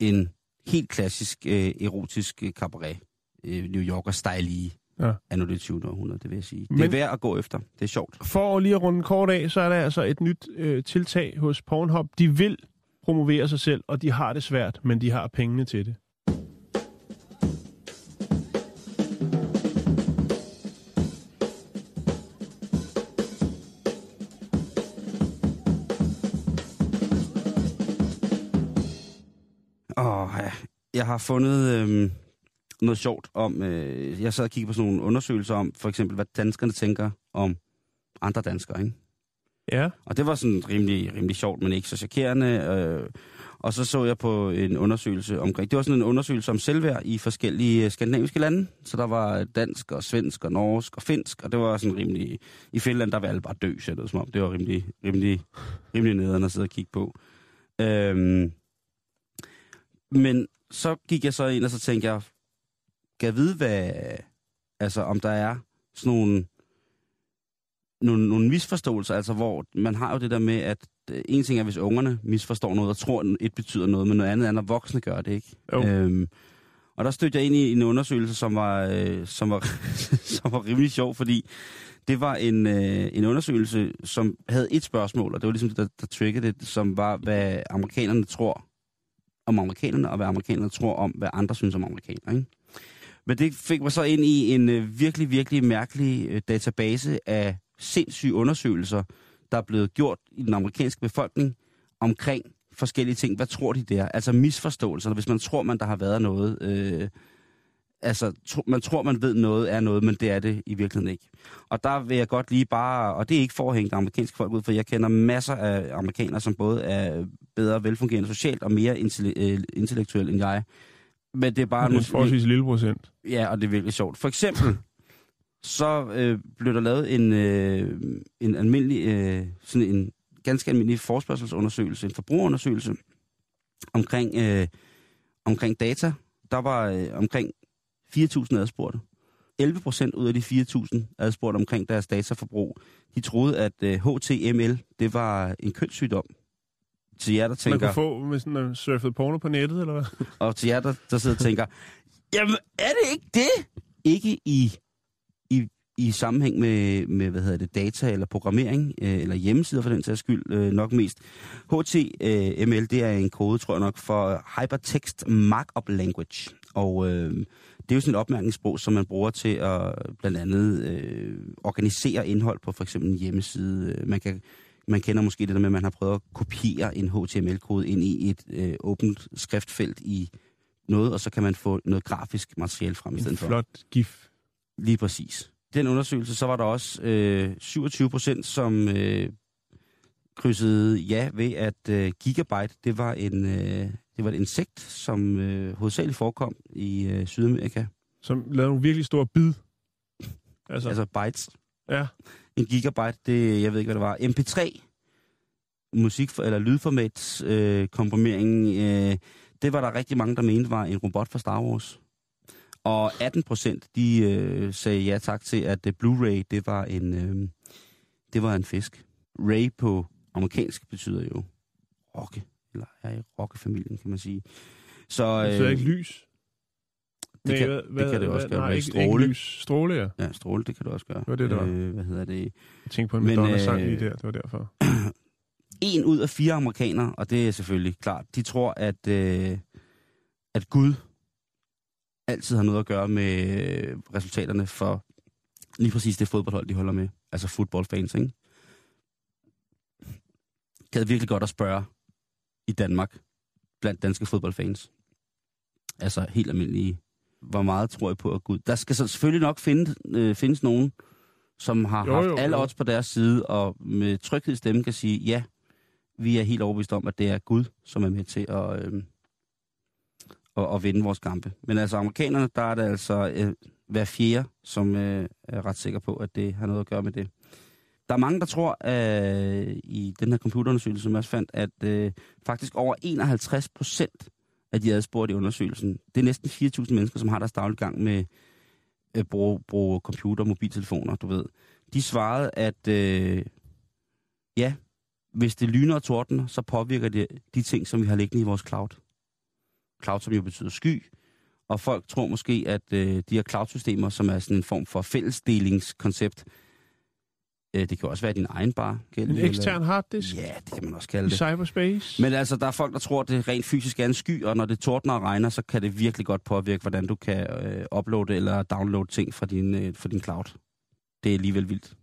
en helt klassisk øh, erotisk øh, cabaret. Øh, New Yorker-style Ja. ja. anno det 20. århundrede, det vil jeg sige. Men... Det er værd at gå efter. Det er sjovt. For lige at runde kort af, så er der altså et nyt øh, tiltag hos Pornhub. De vil promovere sig selv, og de har det svært, men de har pengene til det. Åh, ja. Jeg har fundet øh, noget sjovt om... Øh, jeg sad og kiggede på sådan nogle undersøgelser om, for eksempel, hvad danskerne tænker om andre danskere, ikke? Ja. Og det var sådan rimelig, rimelig sjovt, men ikke så chokerende. Øh, Og så så jeg på en undersøgelse omkring, det var sådan en undersøgelse om selvværd i forskellige øh, skandinaviske lande. Så der var dansk og svensk og norsk og finsk, og det var sådan rimelig, i Finland der var alle bare dø, så det som om. Det var rimelig, rimelig, rimelig nederen at sidde og kigge på. Øhm, men så gik jeg så ind, og så tænkte jeg, kan jeg vide, hvad, altså om der er sådan nogle, nogle, nogle misforståelser, altså hvor man har jo det der med, at øh, en ting er, hvis ungerne misforstår noget og tror, at et betyder noget, men noget andet er, når voksne gør det, ikke? Jo. Øhm, og der stødte jeg ind i en undersøgelse, som var, øh, som var, som var rimelig sjov, fordi det var en, øh, en undersøgelse, som havde et spørgsmål, og det var ligesom det, der, der triggede det, som var, hvad amerikanerne tror om amerikanerne, og hvad amerikanerne tror om, hvad andre synes om amerikanere. Ikke? Men det fik mig så ind i en øh, virkelig, virkelig mærkelig øh, database af sindssyge undersøgelser, der er blevet gjort i den amerikanske befolkning omkring forskellige ting. Hvad tror de der? Altså misforståelser, hvis man tror, man der har været noget. Øh, altså, tro, man tror, man ved noget er noget, men det er det i virkeligheden ikke. Og der vil jeg godt lige bare, og det er ikke for at hænge det amerikanske folk ud, for jeg kender masser af amerikanere, som både er bedre velfungerende socialt og mere intelle- øh, intellektuelle end jeg. Men det er bare... Det er en forholdsvis lille procent. Ja, og det er virkelig sjovt. For eksempel, så øh, blev der lavet en, øh, en almindelig, øh, sådan en ganske almindelig forspørgselsundersøgelse, en forbrugerundersøgelse omkring, øh, omkring data. Der var øh, omkring 4.000 adspurgte. 11 procent ud af de 4.000 adspurgte omkring deres dataforbrug, de troede, at øh, HTML, det var en kønssygdom. Til jer, der Man tænker... kunne få med sådan en surfet porno på nettet, eller hvad? Og til jer, der, der sidder og tænker, jamen er det ikke det? Ikke i, i, sammenhæng med, med, hvad hedder det, data eller programmering, øh, eller hjemmesider for den sags skyld, øh, nok mest. HTML, det er en kode, tror jeg nok, for Hypertext Markup Language. Og øh, det er jo sådan et opmærkningssprog, som man bruger til at blandt andet øh, organisere indhold på for eksempel en hjemmeside. Man kan man kender måske det der med, at man har prøvet at kopiere en HTML-kode ind i et øh, åbent skriftfelt i noget, og så kan man få noget grafisk materiale frem i En stedet for. flot gif. Lige præcis. Den undersøgelse, så var der også øh, 27 procent, som øh, krydsede ja ved, at øh, gigabyte, det var, en, øh, det var et insekt, som øh, hovedsageligt forekom i øh, Sydamerika. Som lavede nogle virkelig store bid. Altså, Altså bytes. ja. En gigabyte, det, jeg ved ikke, hvad det var. MP3, musik eller lydformats øh, komprimering, øh, det var der rigtig mange, der mente var en robot fra Star Wars. Og 18 procent, de øh, sagde ja tak til, at øh, Blu-ray, det var en, øh, det var en fisk. Ray på amerikansk betyder jo rocke, eller er i rockefamilien, kan man sige. Så, Det er ikke lys. det, Nej, kan, hvad- det hvad- kan det også hvad- gøre. Nej, ikke, stråle. ikke lys. Stråle, ja. Ja, stråle, det kan det også gøre. var det, var. Øh, hvad hedder det? Jeg tænkte på en Madonna-sang øh, lige der, det var derfor. en ud af fire amerikanere, og det er selvfølgelig klart, de tror, at, øh, at Gud altid har noget at gøre med øh, resultaterne for lige præcis det fodboldhold, de holder med. Altså fodboldfans, ikke? Gad virkelig godt at spørge i Danmark, blandt danske fodboldfans. Altså helt almindelige. Hvor meget tror I på at Gud? Der skal så selvfølgelig nok finde, øh, findes nogen, som har Jo, haft jo, alle odds på deres side, og med tryghed i stemmen kan sige, ja, vi er helt overbevist om, at det er Gud, som er med til at, øh, at, at vinde vores kampe. Men altså amerikanerne, der er det altså øh, hver fjerde, som øh, er ret sikker på, at det har noget at gøre med det. Der er mange, der tror øh, i den her computerundersøgelse, som jeg også fandt, at øh, faktisk over 51 procent af de adspurgte i undersøgelsen, det er næsten 4.000 mennesker, som har deres daglige gang med at øh, bruge, bruge computer og mobiltelefoner, du ved. De svarede, at øh, ja, hvis det lyner og tordner, så påvirker det de ting, som vi har liggende i vores cloud. Cloud, som jo betyder sky. Og folk tror måske, at øh, de her cloud-systemer, som er sådan en form for fællesdelingskoncept, øh, det kan også være din egen bare. En ekstern harddisk Ja, det kan man også kalde i det. cyberspace. Men altså, der er folk, der tror, at det rent fysisk er en sky, og når det tordner og regner, så kan det virkelig godt påvirke, hvordan du kan øh, uploade eller downloade ting fra din, øh, fra din cloud. Det er alligevel vildt.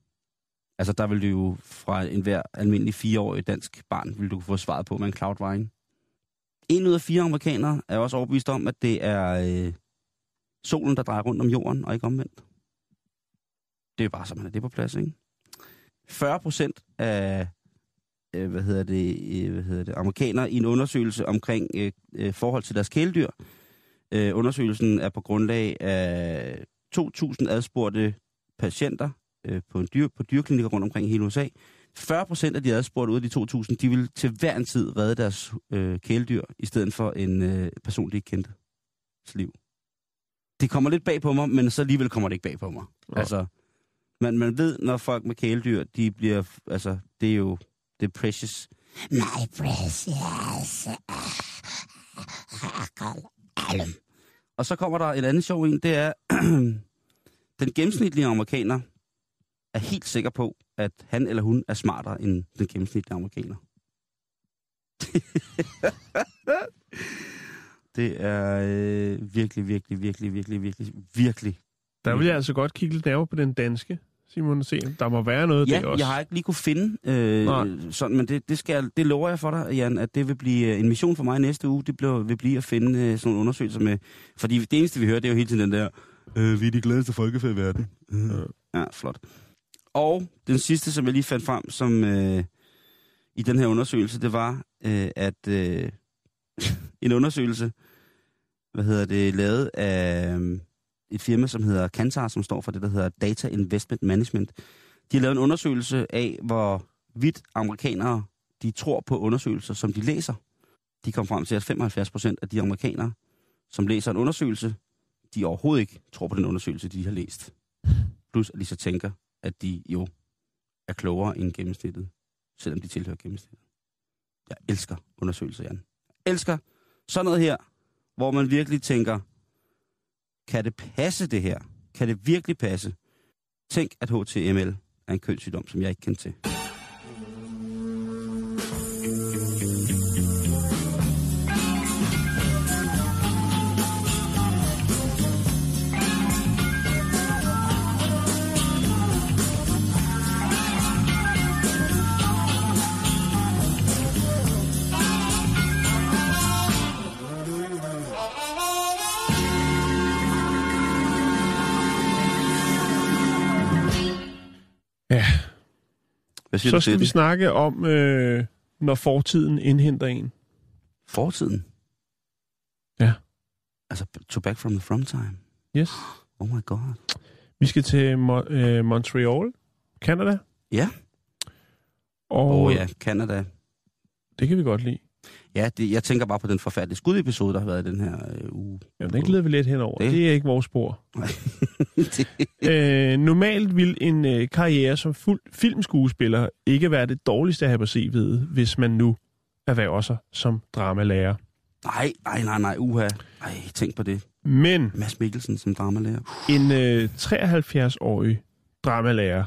Altså, der vil du jo fra enhver almindelig fireårig dansk barn, vil du kunne få svaret på med en cloud var, ikke? En ud af fire amerikanere er også overbevist om, at det er øh, solen, der drejer rundt om jorden, og ikke omvendt. Det er jo bare, så man er det på plads, ikke? 40 procent af øh, hvad hedder det, øh, hvad hedder det, amerikanere i en undersøgelse omkring øh, øh, forhold til deres kæledyr. Øh, undersøgelsen er på grundlag af 2.000 adspurgte patienter øh, på, en dyr, på dyrklinikker rundt omkring i hele USA. 40 procent af de adspurgte ud af de 2.000, de vil til hver en tid redde deres øh, kæledyr, i stedet for en øh, person, de ikke kendte liv. Det kommer lidt bag på mig, men så alligevel kommer det ikke bag på mig. Ja. Altså, man, man ved, når folk med kæledyr, de bliver, altså, det er jo, det er precious. My precious. Og så kommer der et andet sjov en, det er, den gennemsnitlige amerikaner er helt sikker på, at han eller hun er smartere end den gennemsnitlige amerikaner. det er øh, virkelig, virkelig, virkelig, virkelig, virkelig, virkelig. Der vil jeg altså godt kigge lidt nærmere på den danske, Simon, og se, der må være noget Ja, der også. jeg har ikke lige kunne finde øh, Nej. sådan, men det, det, skal, jeg- det lover jeg for dig, Jan, at det vil blive øh, en mission for mig næste uge. Det bliver, vil blive at finde øh, sådan nogle undersøgelser med, fordi det eneste, vi hører, det er jo hele tiden den der, øh, vi er de gladeste folkefærd i verden. Øh. Ja, flot. Og den sidste, som jeg lige fandt frem, som øh, i den her undersøgelse, det var, øh, at øh, en undersøgelse, hvad hedder det, lavet af øh, et firma, som hedder Kantar, som står for det, der hedder Data Investment Management. De har lavet en undersøgelse af, hvor vidt amerikanere, de tror på undersøgelser, som de læser. De kom frem til, at 75 procent af de amerikanere, som læser en undersøgelse, de overhovedet ikke tror på den undersøgelse, de har læst. Plus at de så tænker, at de jo er klogere end gennemsnittet, selvom de tilhører gennemsnittet. Jeg elsker undersøgelser, Jan. Jeg elsker sådan noget her, hvor man virkelig tænker, kan det passe det her? Kan det virkelig passe? Tænk, at HTML er en kønssygdom, som jeg ikke kendte til. Hvad siger så du skal vi det? snakke om, øh, når fortiden indhenter en. Fortiden? Ja. Altså, to back from the from time. Yes. Oh my god. Vi skal til Mo- øh, Montreal, Canada. Ja. Og oh, ja, Canada. det kan vi godt lide. Ja, det, jeg tænker bare på den forfærdelige skudepisode, der har været i den her øh, uge. Ja, den glider vi lidt henover. Det- Det, er ikke vores spor. det, Øh, normalt vil en øh, karriere som fuld filmskuespiller ikke være det dårligste at have på CV'et, hvis man nu erhverver sig som dramalærer. nej, nej, nej, nej, uha. Ej, tænk på det. Men Mads Mikkelsen som dramalærer. en øh, 73-årig dramalærer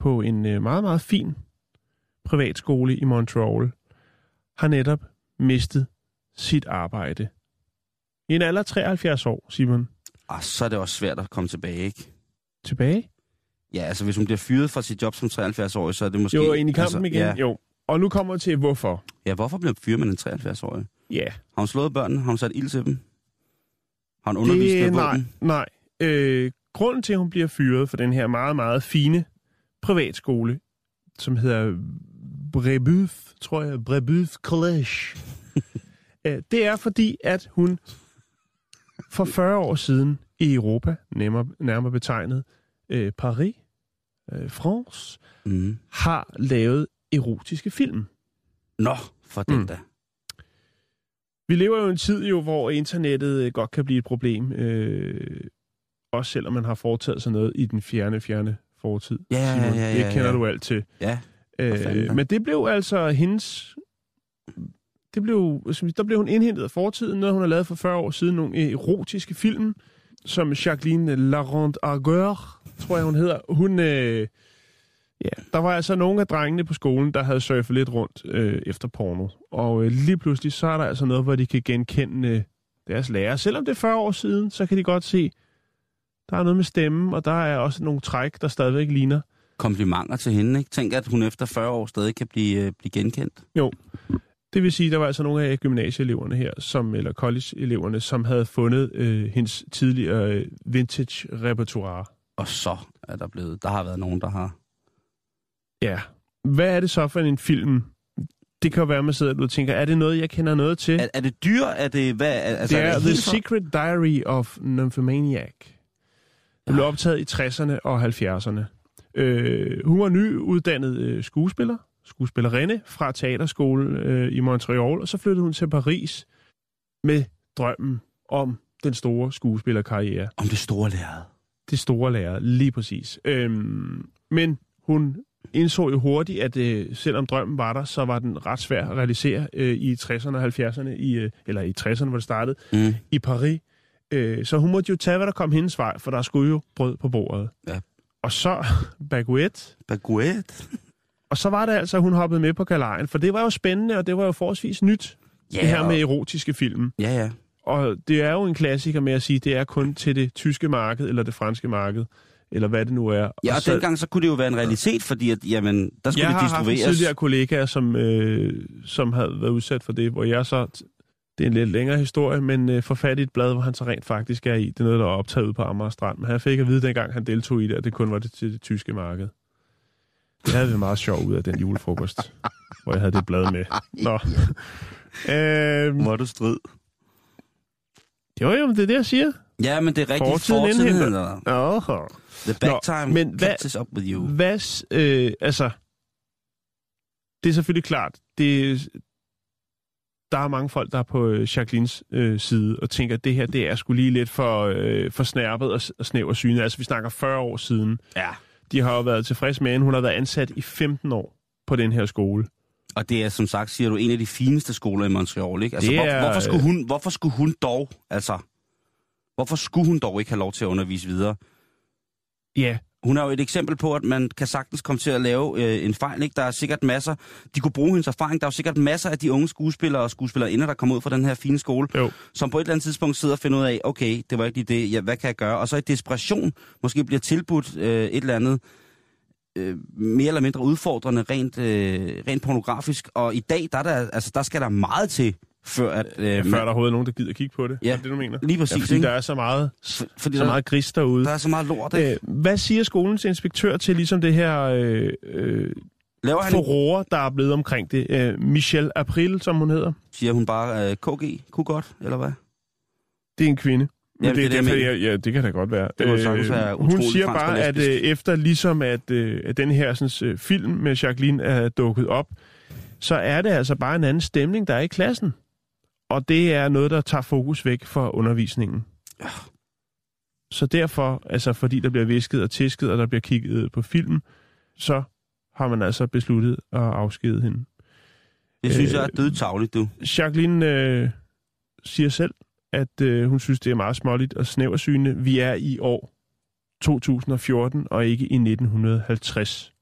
på en øh, meget, meget fin privatskole i Montreal har netop mistet sit arbejde. I en alder af 73 år, Simon. Ah, så er det også svært at komme tilbage, ikke? Tilbage? Ja, altså hvis hun bliver fyret fra sit job som 73-årig, så er det måske... Jo, ind i kampen altså, igen. Ja, Jo. Og nu kommer til, hvorfor. ja, hvorfor bliver hun fyret med en 73-årig? Ja, Har hun slået børnene? Har hun sat ild til dem? Har hun undervist det, med nej, våben? nej. Øh, grunden til, at hun bliver fyret for den her meget, meget fine privatskole, som hedder Brebeuf, tror jeg, Brebeuf College, øh, det er fordi, at hun for 40 år siden i Europa, nærmere, nærmere betegnet øh, Paris, øh, France, Mm. har lavet erotiske film. Nå, for den Mm. da. Vi lever jo en tid, jo, hvor internettet øh, godt kan blive et problem. Øh, også selvom man har foretaget sig noget i den fjerne, fjerne fortid. Ja, ja, Simon. ja, ja, Det kender ja. du alt til. Ja. Øh, men det blev altså hendes... Det blev, der blev hun indhentet af fortiden, noget hun har lavet for 40 år siden, nogle erotiske film, som Jacqueline Laurent Argueur, tror jeg hun hedder. Hun, øh, ja, der var altså nogle af drengene på skolen, der havde surfet lidt rundt øh, efter porno. Og øh, lige pludselig, så er der altså noget, hvor de kan genkende øh, deres lærer. Selvom det er 40 år siden, så kan de godt se, der er noget med stemmen, og der er også nogle træk, der stadigvæk ligner. Komplimenter til hende, ikke? Tænk, at hun efter 40 år stadig kan blive, øh, blive genkendt. Det vil sige, der var altså nogle af gymnasieeleverne her, som, eller college-eleverne, som havde fundet øh, hendes tidligere øh, vintage-repertoire. Og så er der blevet... Der har været nogen, der har... Ja. Hvad er det så for en film, det kan jo være, at man sidder og tænker, er det noget, jeg kender noget til? Er, er det dyr? Er det... Hvad, altså, det er, det The Secret Diary of Nymphomaniac. Det blev optaget i 60'erne og 70'erne. Øh, hun var nyuddannet øh, skuespiller, skuespillerinde fra teaterskole øh, i Montreal, og så flyttede hun til Paris med drømmen om den store skuespillerkarriere. Om det store lærred. Det store lærer, lige præcis. Øhm, men hun indså jo hurtigt, at øh, selvom drømmen var der, så var den ret svær at realisere øh, i 60'erne og 70'erne, i, øh, eller i 60'erne, hvor det startede, Mm. i Paris. Øh, så hun måtte jo tage, hvad der kom hendes vej, for der skulle jo brød på bordet. Ja. Og så baguette. Baguette. Og så var det altså, at hun hoppede med på galejen, for det var jo spændende, og det var jo forholdsvis nyt, Ja, det her og- med erotiske film. Ja, ja. Og det er jo en klassiker med at sige, at det er kun til det tyske marked, eller det franske marked, eller hvad det nu er. Ja, og så, dengang så kunne det jo være en realitet, fordi at, jamen, der skulle jeg det har haft en distribueres. tidligere kollegaer, som, øh, som havde været udsat for det, hvor jeg så... Det er en lidt længere historie, men øh, forfat i et blad, hvor han så rent faktisk er i. Det er noget, der er optaget ude på Amager Strand. Men han fik at vide, dengang han deltog i det, at det kun var det til det tyske marked. Det havde vi meget sjov ud af den julefrokost, hvor jeg havde det blad med. Nå. øhm, Hvor er du strid. jo, jo, det er det, jeg siger. Ja, men det er rigtigt. Fortiden Fortiden, indhenter. Oh. The back Nå, time men hvad- catches up with you. Hvad, øh, altså, det er selvfølgelig klart, det, der er mange folk, der er på øh, Jacquelines øh, side og tænker, at det her, det er sgu lige lidt for, øh, for snærpet og, og snæver syne. Altså, vi snakker 40 år siden. Ja. De har jo været tilfredse med hende. Hun har været ansat i 15 år på den her skole. Og det er, som sagt, siger du, en af de fineste skoler i Montreal, ikke? Altså, Det hvor, er- hvorfor, skulle hun, hvorfor skulle hun dog, altså, hvorfor skulle hun dog ikke have lov til at undervise videre? Ja, Hun er jo et eksempel på, at man kan sagtens komme til at lave øh, en fejl, ikke? Der er sikkert masser, de kunne bruge hendes erfaring, der er jo sikkert masser af de unge skuespillere og skuespillerinder, der kommer ud fra den her fine skole, jo. som på et eller andet tidspunkt sidder og finder ud af, okay, det var ikke lige det, ja, hvad kan jeg gøre? Og så i desperation måske bliver tilbudt øh, et eller andet øh, mere eller mindre udfordrende, rent, øh, rent pornografisk. Og i dag, der, er der, altså, der skal der meget til, før at... Øh, Ja, før man- der overhovedet er nogen, der gider kigge på det. Ja, Er det, du mener? lige præcis, Ja, fordi ikke? der er så meget, for, fordi så der, meget gris derude. der er så meget lort, ikke? Øh, hvad siger skolens inspektør til ligesom det her øh, øh, Laver han, furore, der er blevet omkring det? Øh, Michelle April, som hun hedder. siger hun bare, øh, KG, kunne godt, eller hvad? Det er en kvinde. Jamen, det, det det, derfor, jeg jeg, ja, det kan da godt være. Øh, Det må sagtens være hun siger bare, at øh, efter ligesom at, øh, at den her sådan, øh, film med Jacqueline er dukket op, så er det altså bare en anden stemning, der er i klassen. Og det er noget, der tager fokus væk fra undervisningen. Så derfor, altså fordi der bliver visket og tisket, og der bliver kigget på film, så har man altså besluttet at afskede hende. Det synes øh, jeg er dødtavligt, du. Jacqueline øh, siger selv, at øh, hun synes, det er meget småligt og snæversyne. Vi er i år 2014 og ikke i 1950.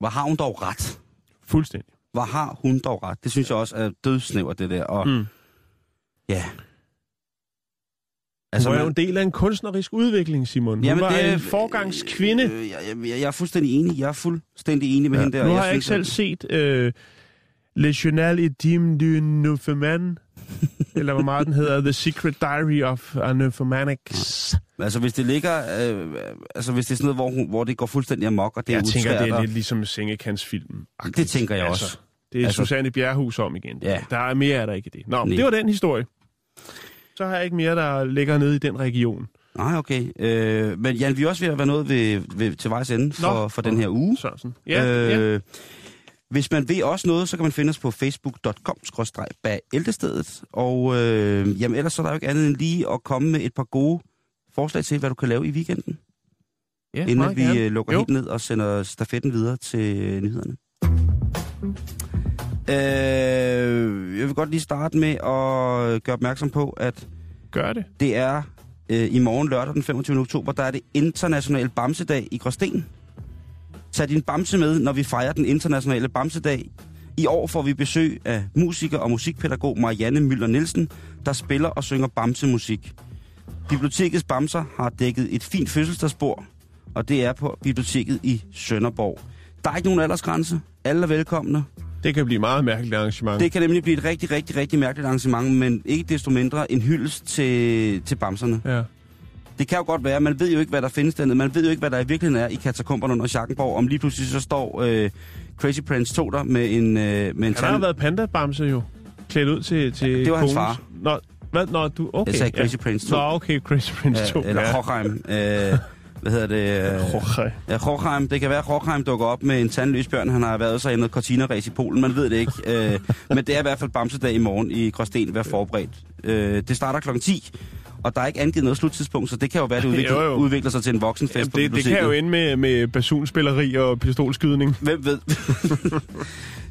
Hvor har hun dog ret? Fuldstændig. Hvor har hun dog ret? Det synes jeg også er dødsnævert, det der. Og Mm. Ja... Altså, hun var jo man- en del af en kunstnerisk udvikling, Simon. Hun Jamen, var det er- en forgangskvinde. Øh, jeg, jeg, jeg er fuldstændig enig. Jeg er fuldstændig enig med Ja. hende der. Nu har jeg ikke selv synes, set øh, Le Journal Intime du Nymphomane, eller hvor meget den hedder, The Secret Diary of a Nymphomaniac. at- Altså, hvis det ligger... Øh, altså, hvis det er sådan noget, hvor, hun, hvor det går fuldstændig amok, og det Jeg er tænker, det er lidt ligesom film. og- Det tænker jeg også. Altså, det er Altså- Susanne Bjerrehus om igen. Ja. Der er mere, er der ikke i det. Nå, Nej. det var den historie. Så har jeg ikke mere, der ligger nede i den region. Nej, okay. Øh, men Jan, vi er også ved at være nået ved, ved, til vejs ende for, for den her uge. Sådan. Ja, øh, ja. Hvis man ved også noget, så kan man finde os på facebook.com bag ældrestedet. Og øh, jamen, ellers så er der jo ikke andet end lige at komme med et par gode forslag til, hvad du kan lave i weekenden. ja inden vi gerne. øh, lukker Jo. helt ned og sender stafetten videre til nyhederne. Øh, jeg vil godt lige starte med at gøre opmærksom på, at Gør det. det er øh, i morgen lørdag den 25. oktober, der er det internationale Bamsedag i Gråsten. Tag din bamse med, når vi fejrer den internationale Bamsedag. I år får vi besøg af musiker og musikpædagog Marianne Møller Nielsen, der spiller og synger bamsemusik. Bibliotekets Bamser har dækket et fint fødselsdagsbord, og det er på biblioteket i Sønderborg. Der er ikke nogen aldersgrænse. Alle er velkomne. Det kan blive meget mærkeligt arrangement. Det kan nemlig blive et rigtig, rigtig, rigtig mærkeligt arrangement, men ikke desto mindre en hyldest til, til bamserne. Ja. Det kan jo godt være, man ved jo ikke, hvad der findes dernede. Man ved jo ikke, hvad der i virkeligheden er i katakomberne under Schackenborg. Om lige pludselig så står øh, Crazy Prince 2 der med en, øh, med en Han har været panda-bamse jo. Klædt ud til, til Det var hans far. Nå, hvad? Nå, du... Okay. Jeg sagde Crazy Prince 2. Nå, okay, Crazy Prince 2. Øh, eller ja. Hochheim. Øh, hvad hedder det? Okay. Ja, Hochheim. Det kan være, at Hochheim dukker op med en tandløs bjørn. Han har været sig i noget cortina i Polen. Man ved det ikke. Øh, men det er i hvert fald Bamsedag i morgen i Gråsten. Vær forberedt. Øh, det starter klokken 10. Og der er ikke angivet noget sluttidspunkt, så det kan jo være, at det udvikler, Jo, jo. udvikler sig til en voksenfest Jamen, på det, det biblioteket. kan jo ende med, med basunspilleri og pistolskydning. Hvem ved?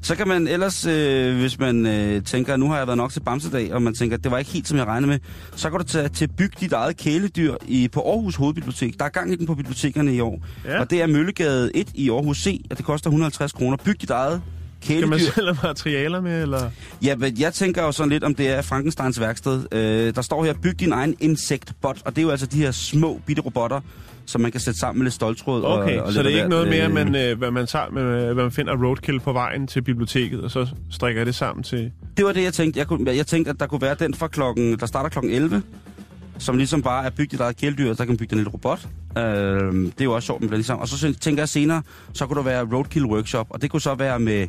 så kan man ellers, øh, hvis man øh, tænker, nu har jeg været nok til Bamsedag, og man tænker, det var ikke helt, som jeg regnede med, så kan du tage til Byg dit eget kæledyr i, på Aarhus Hovedbibliotek. Der er gang i den på bibliotekerne i år. Ja. Og det er Møllegade 1 i Aarhus C, og det koster 150 kroner. Byg dit eget Kan man kæledyr. selv have materialer med, eller? Ja, men jeg tænker jo sådan lidt, om det er Frankensteins værksted. Øh, der står her, byg din egen insektbot, og det er jo altså de her små bitte robotter, som man kan sætte sammen med lidt stoltråd. Okay, og, og så det er ikke af noget mere, Øh, man, øh, hvad man, tager, med, hvad man finder roadkill på vejen til biblioteket, og så strikker det sammen til... Det var det, jeg tænkte. Jeg, kunne, jeg tænkte, at der kunne være den fra klokken, der starter klokken 11, som ligesom bare er bygget i eget kæledyr, der kan man bygge en lille robot. Øh, det er jo også sjovt, man bliver ligesom. Og så tænker jeg senere, så kunne der være roadkill workshop, og det kunne så være med,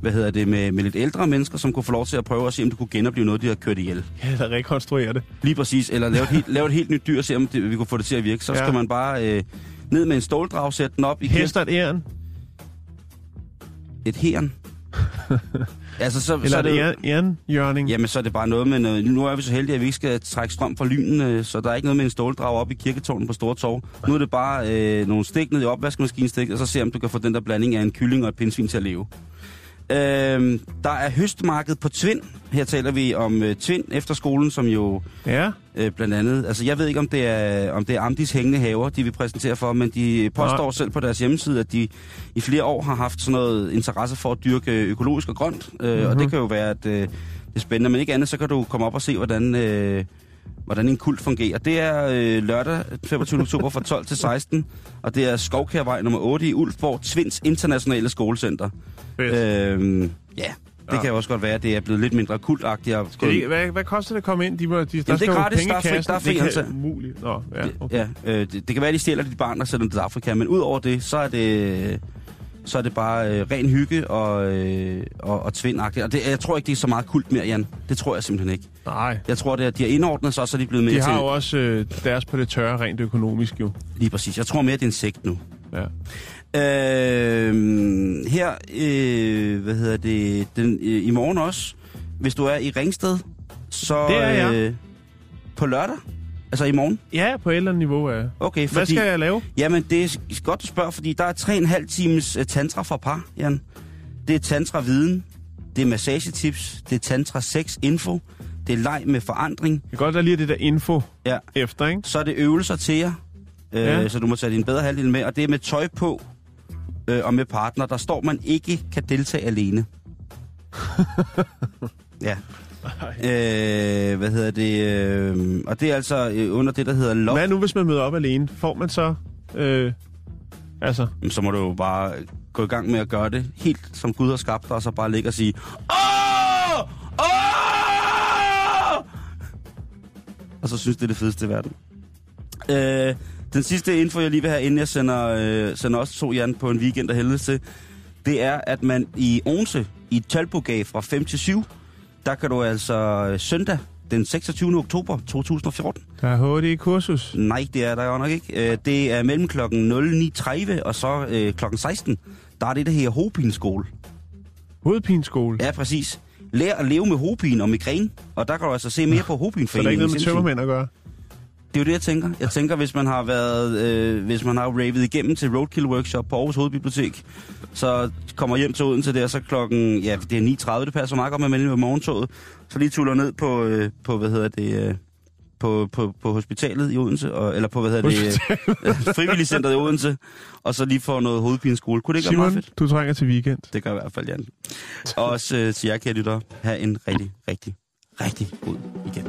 hvad hedder det, med, med lidt ældre mennesker, som kunne få lov til at prøve at se, om det kunne genopleve noget, de har kørt ihjel. Ja, der rekonstruerer det. Lige præcis. Eller lave et helt, lave et helt nyt dyr, og se om det, vi kunne få det til at virke. Så Ja. skal man bare øh, ned med en ståldrag, sætte den op i Hest og et æren, et heren. altså, så, så eller er det, æren, ærenhjørning. Jamen, så er det bare noget med noget. Nu er vi så heldige, at vi ikke skal trække strøm fra lynen, øh, så der er ikke noget med en ståldrag op i kirketårnen på Store Torv. Nu er det bare øh, nogle stik ned i opvaskemaskinestik, og så se, om du kan få den der blanding af en kylling og et pindsvin til at leve. Øh, der er høstmarked på Tvind. Her taler vi om øh, Tvind efter skolen, som jo Ja, øh, blandt andet... Altså, jeg ved ikke, om det er, om det er Amdis hængende haver, de vil præsentere for, men de påstår Nej. selv på deres hjemmeside, at de i flere år har haft sådan noget interesse for at dyrke økologisk og grønt. Øh, mm-hmm. Og det kan jo være, at øh, det er spændende. Men ikke andet, så kan du komme op og se, hvordan... Øh, hvordan en kult fungerer. Det er øh, lørdag 25. oktober fra 12 til 16, og det er Skovkærvej nummer 8 i Ulfborg, Tvinds Internationale Skolecenter. fedt. Øh, ja, det Ja. kan jo også godt være, at det er blevet lidt mindre kultagtigt. og Skal de, hvad, hvad koster det at komme ind? De må, de, der det er gratis. Der er fri- der er fri Det kan ansat. umuligt. Nå, ja, okay. Ja, øh, det, det kan være, at de stjæler dit barn og sender det til Afrika, men udover det, så er det, så er det bare øh, ren hygge og, øh, og, og tvindagtigt. Og det, jeg tror ikke, det er så meget kult mere, Jan. Det tror jeg simpelthen ikke. Nej, Jeg tror, det er, de har indordnet sig, så er de blevet mere de til... har jo også øh, deres på det tørre rent økonomisk jo. Lige præcis. Jeg tror mere, det er en sekt nu. Ja. Øh, her, øh, hvad hedder det, den, øh, i morgen også, hvis du er i Ringsted, så Det er jeg. øh, på lørdag, altså i morgen. ja, på et eller andet niveau. Ja. Okay, Hvad skal jeg lave? Jamen, det er godt, du spørger, fordi der er 3,5 times uh, tantra for par, Jan. Det er tantra-viden, det er massagetips, det er tantra-sex-info, det er leg med forandring, Det er godt, der lige det der info ja. efter, ikke? så er det øvelser til jer, øh, Ja. så du må tage din bedre halvdel med, og det er med tøj på øh, og med partner. Der står, man ikke kan deltage alene. ja. Øh, hvad hedder det? Øh, og det er altså øh, under det, der hedder love. Hvad nu, hvis man møder op alene? Får man så... Øh, altså, så må du jo bare gå i gang med at gøre det helt som Gud har skabt dig, og så bare ligge og sige, Åh! Åh! Og så synes det er det fedeste i verden. Øh, den sidste info, jeg lige vil have, inden jeg sender, øh, sender også to Jan på en weekend af helvede til, det er, at man i Odense, i Tølbogade fra 5 til 7, der kan du altså øh, søndag den 26. oktober 2014, der er HD-kursus. Nej, det er der jo nok ikke. Øh, Det er mellem klokken 09.30 og så øh, klokken 16. Der er det, der hedder Hopinskole. Hovedpineskole. Ja, præcis. Lær at leve med hopin og migræne. Og der kan du altså se mere på Så der er ikke noget med tømmermænd at gøre. Det er jo det, jeg tænker. Jeg tænker, hvis man har været, øh, hvis man har ravet igennem til Roadkill Workshop på Aarhus Hovedbibliotek, så kommer hjem til Odense der, så klokken, ja, det er 9.30, det passer meget godt med med morgentoget. Så lige tuller ned på, øh, på hvad hedder det, øh, på, på, på hospitalet i Odense, og, eller på, hvad hedder det, øh, frivilligcenteret i Odense, og så lige få noget hovedpineskole. Kunne det ikke være meget Simon, fedt? du trænger til weekend. Det gør i hvert fald, Jan. Og også øh, til jer, kære lyttere, have en rigtig, rigtig, rigtig god weekend.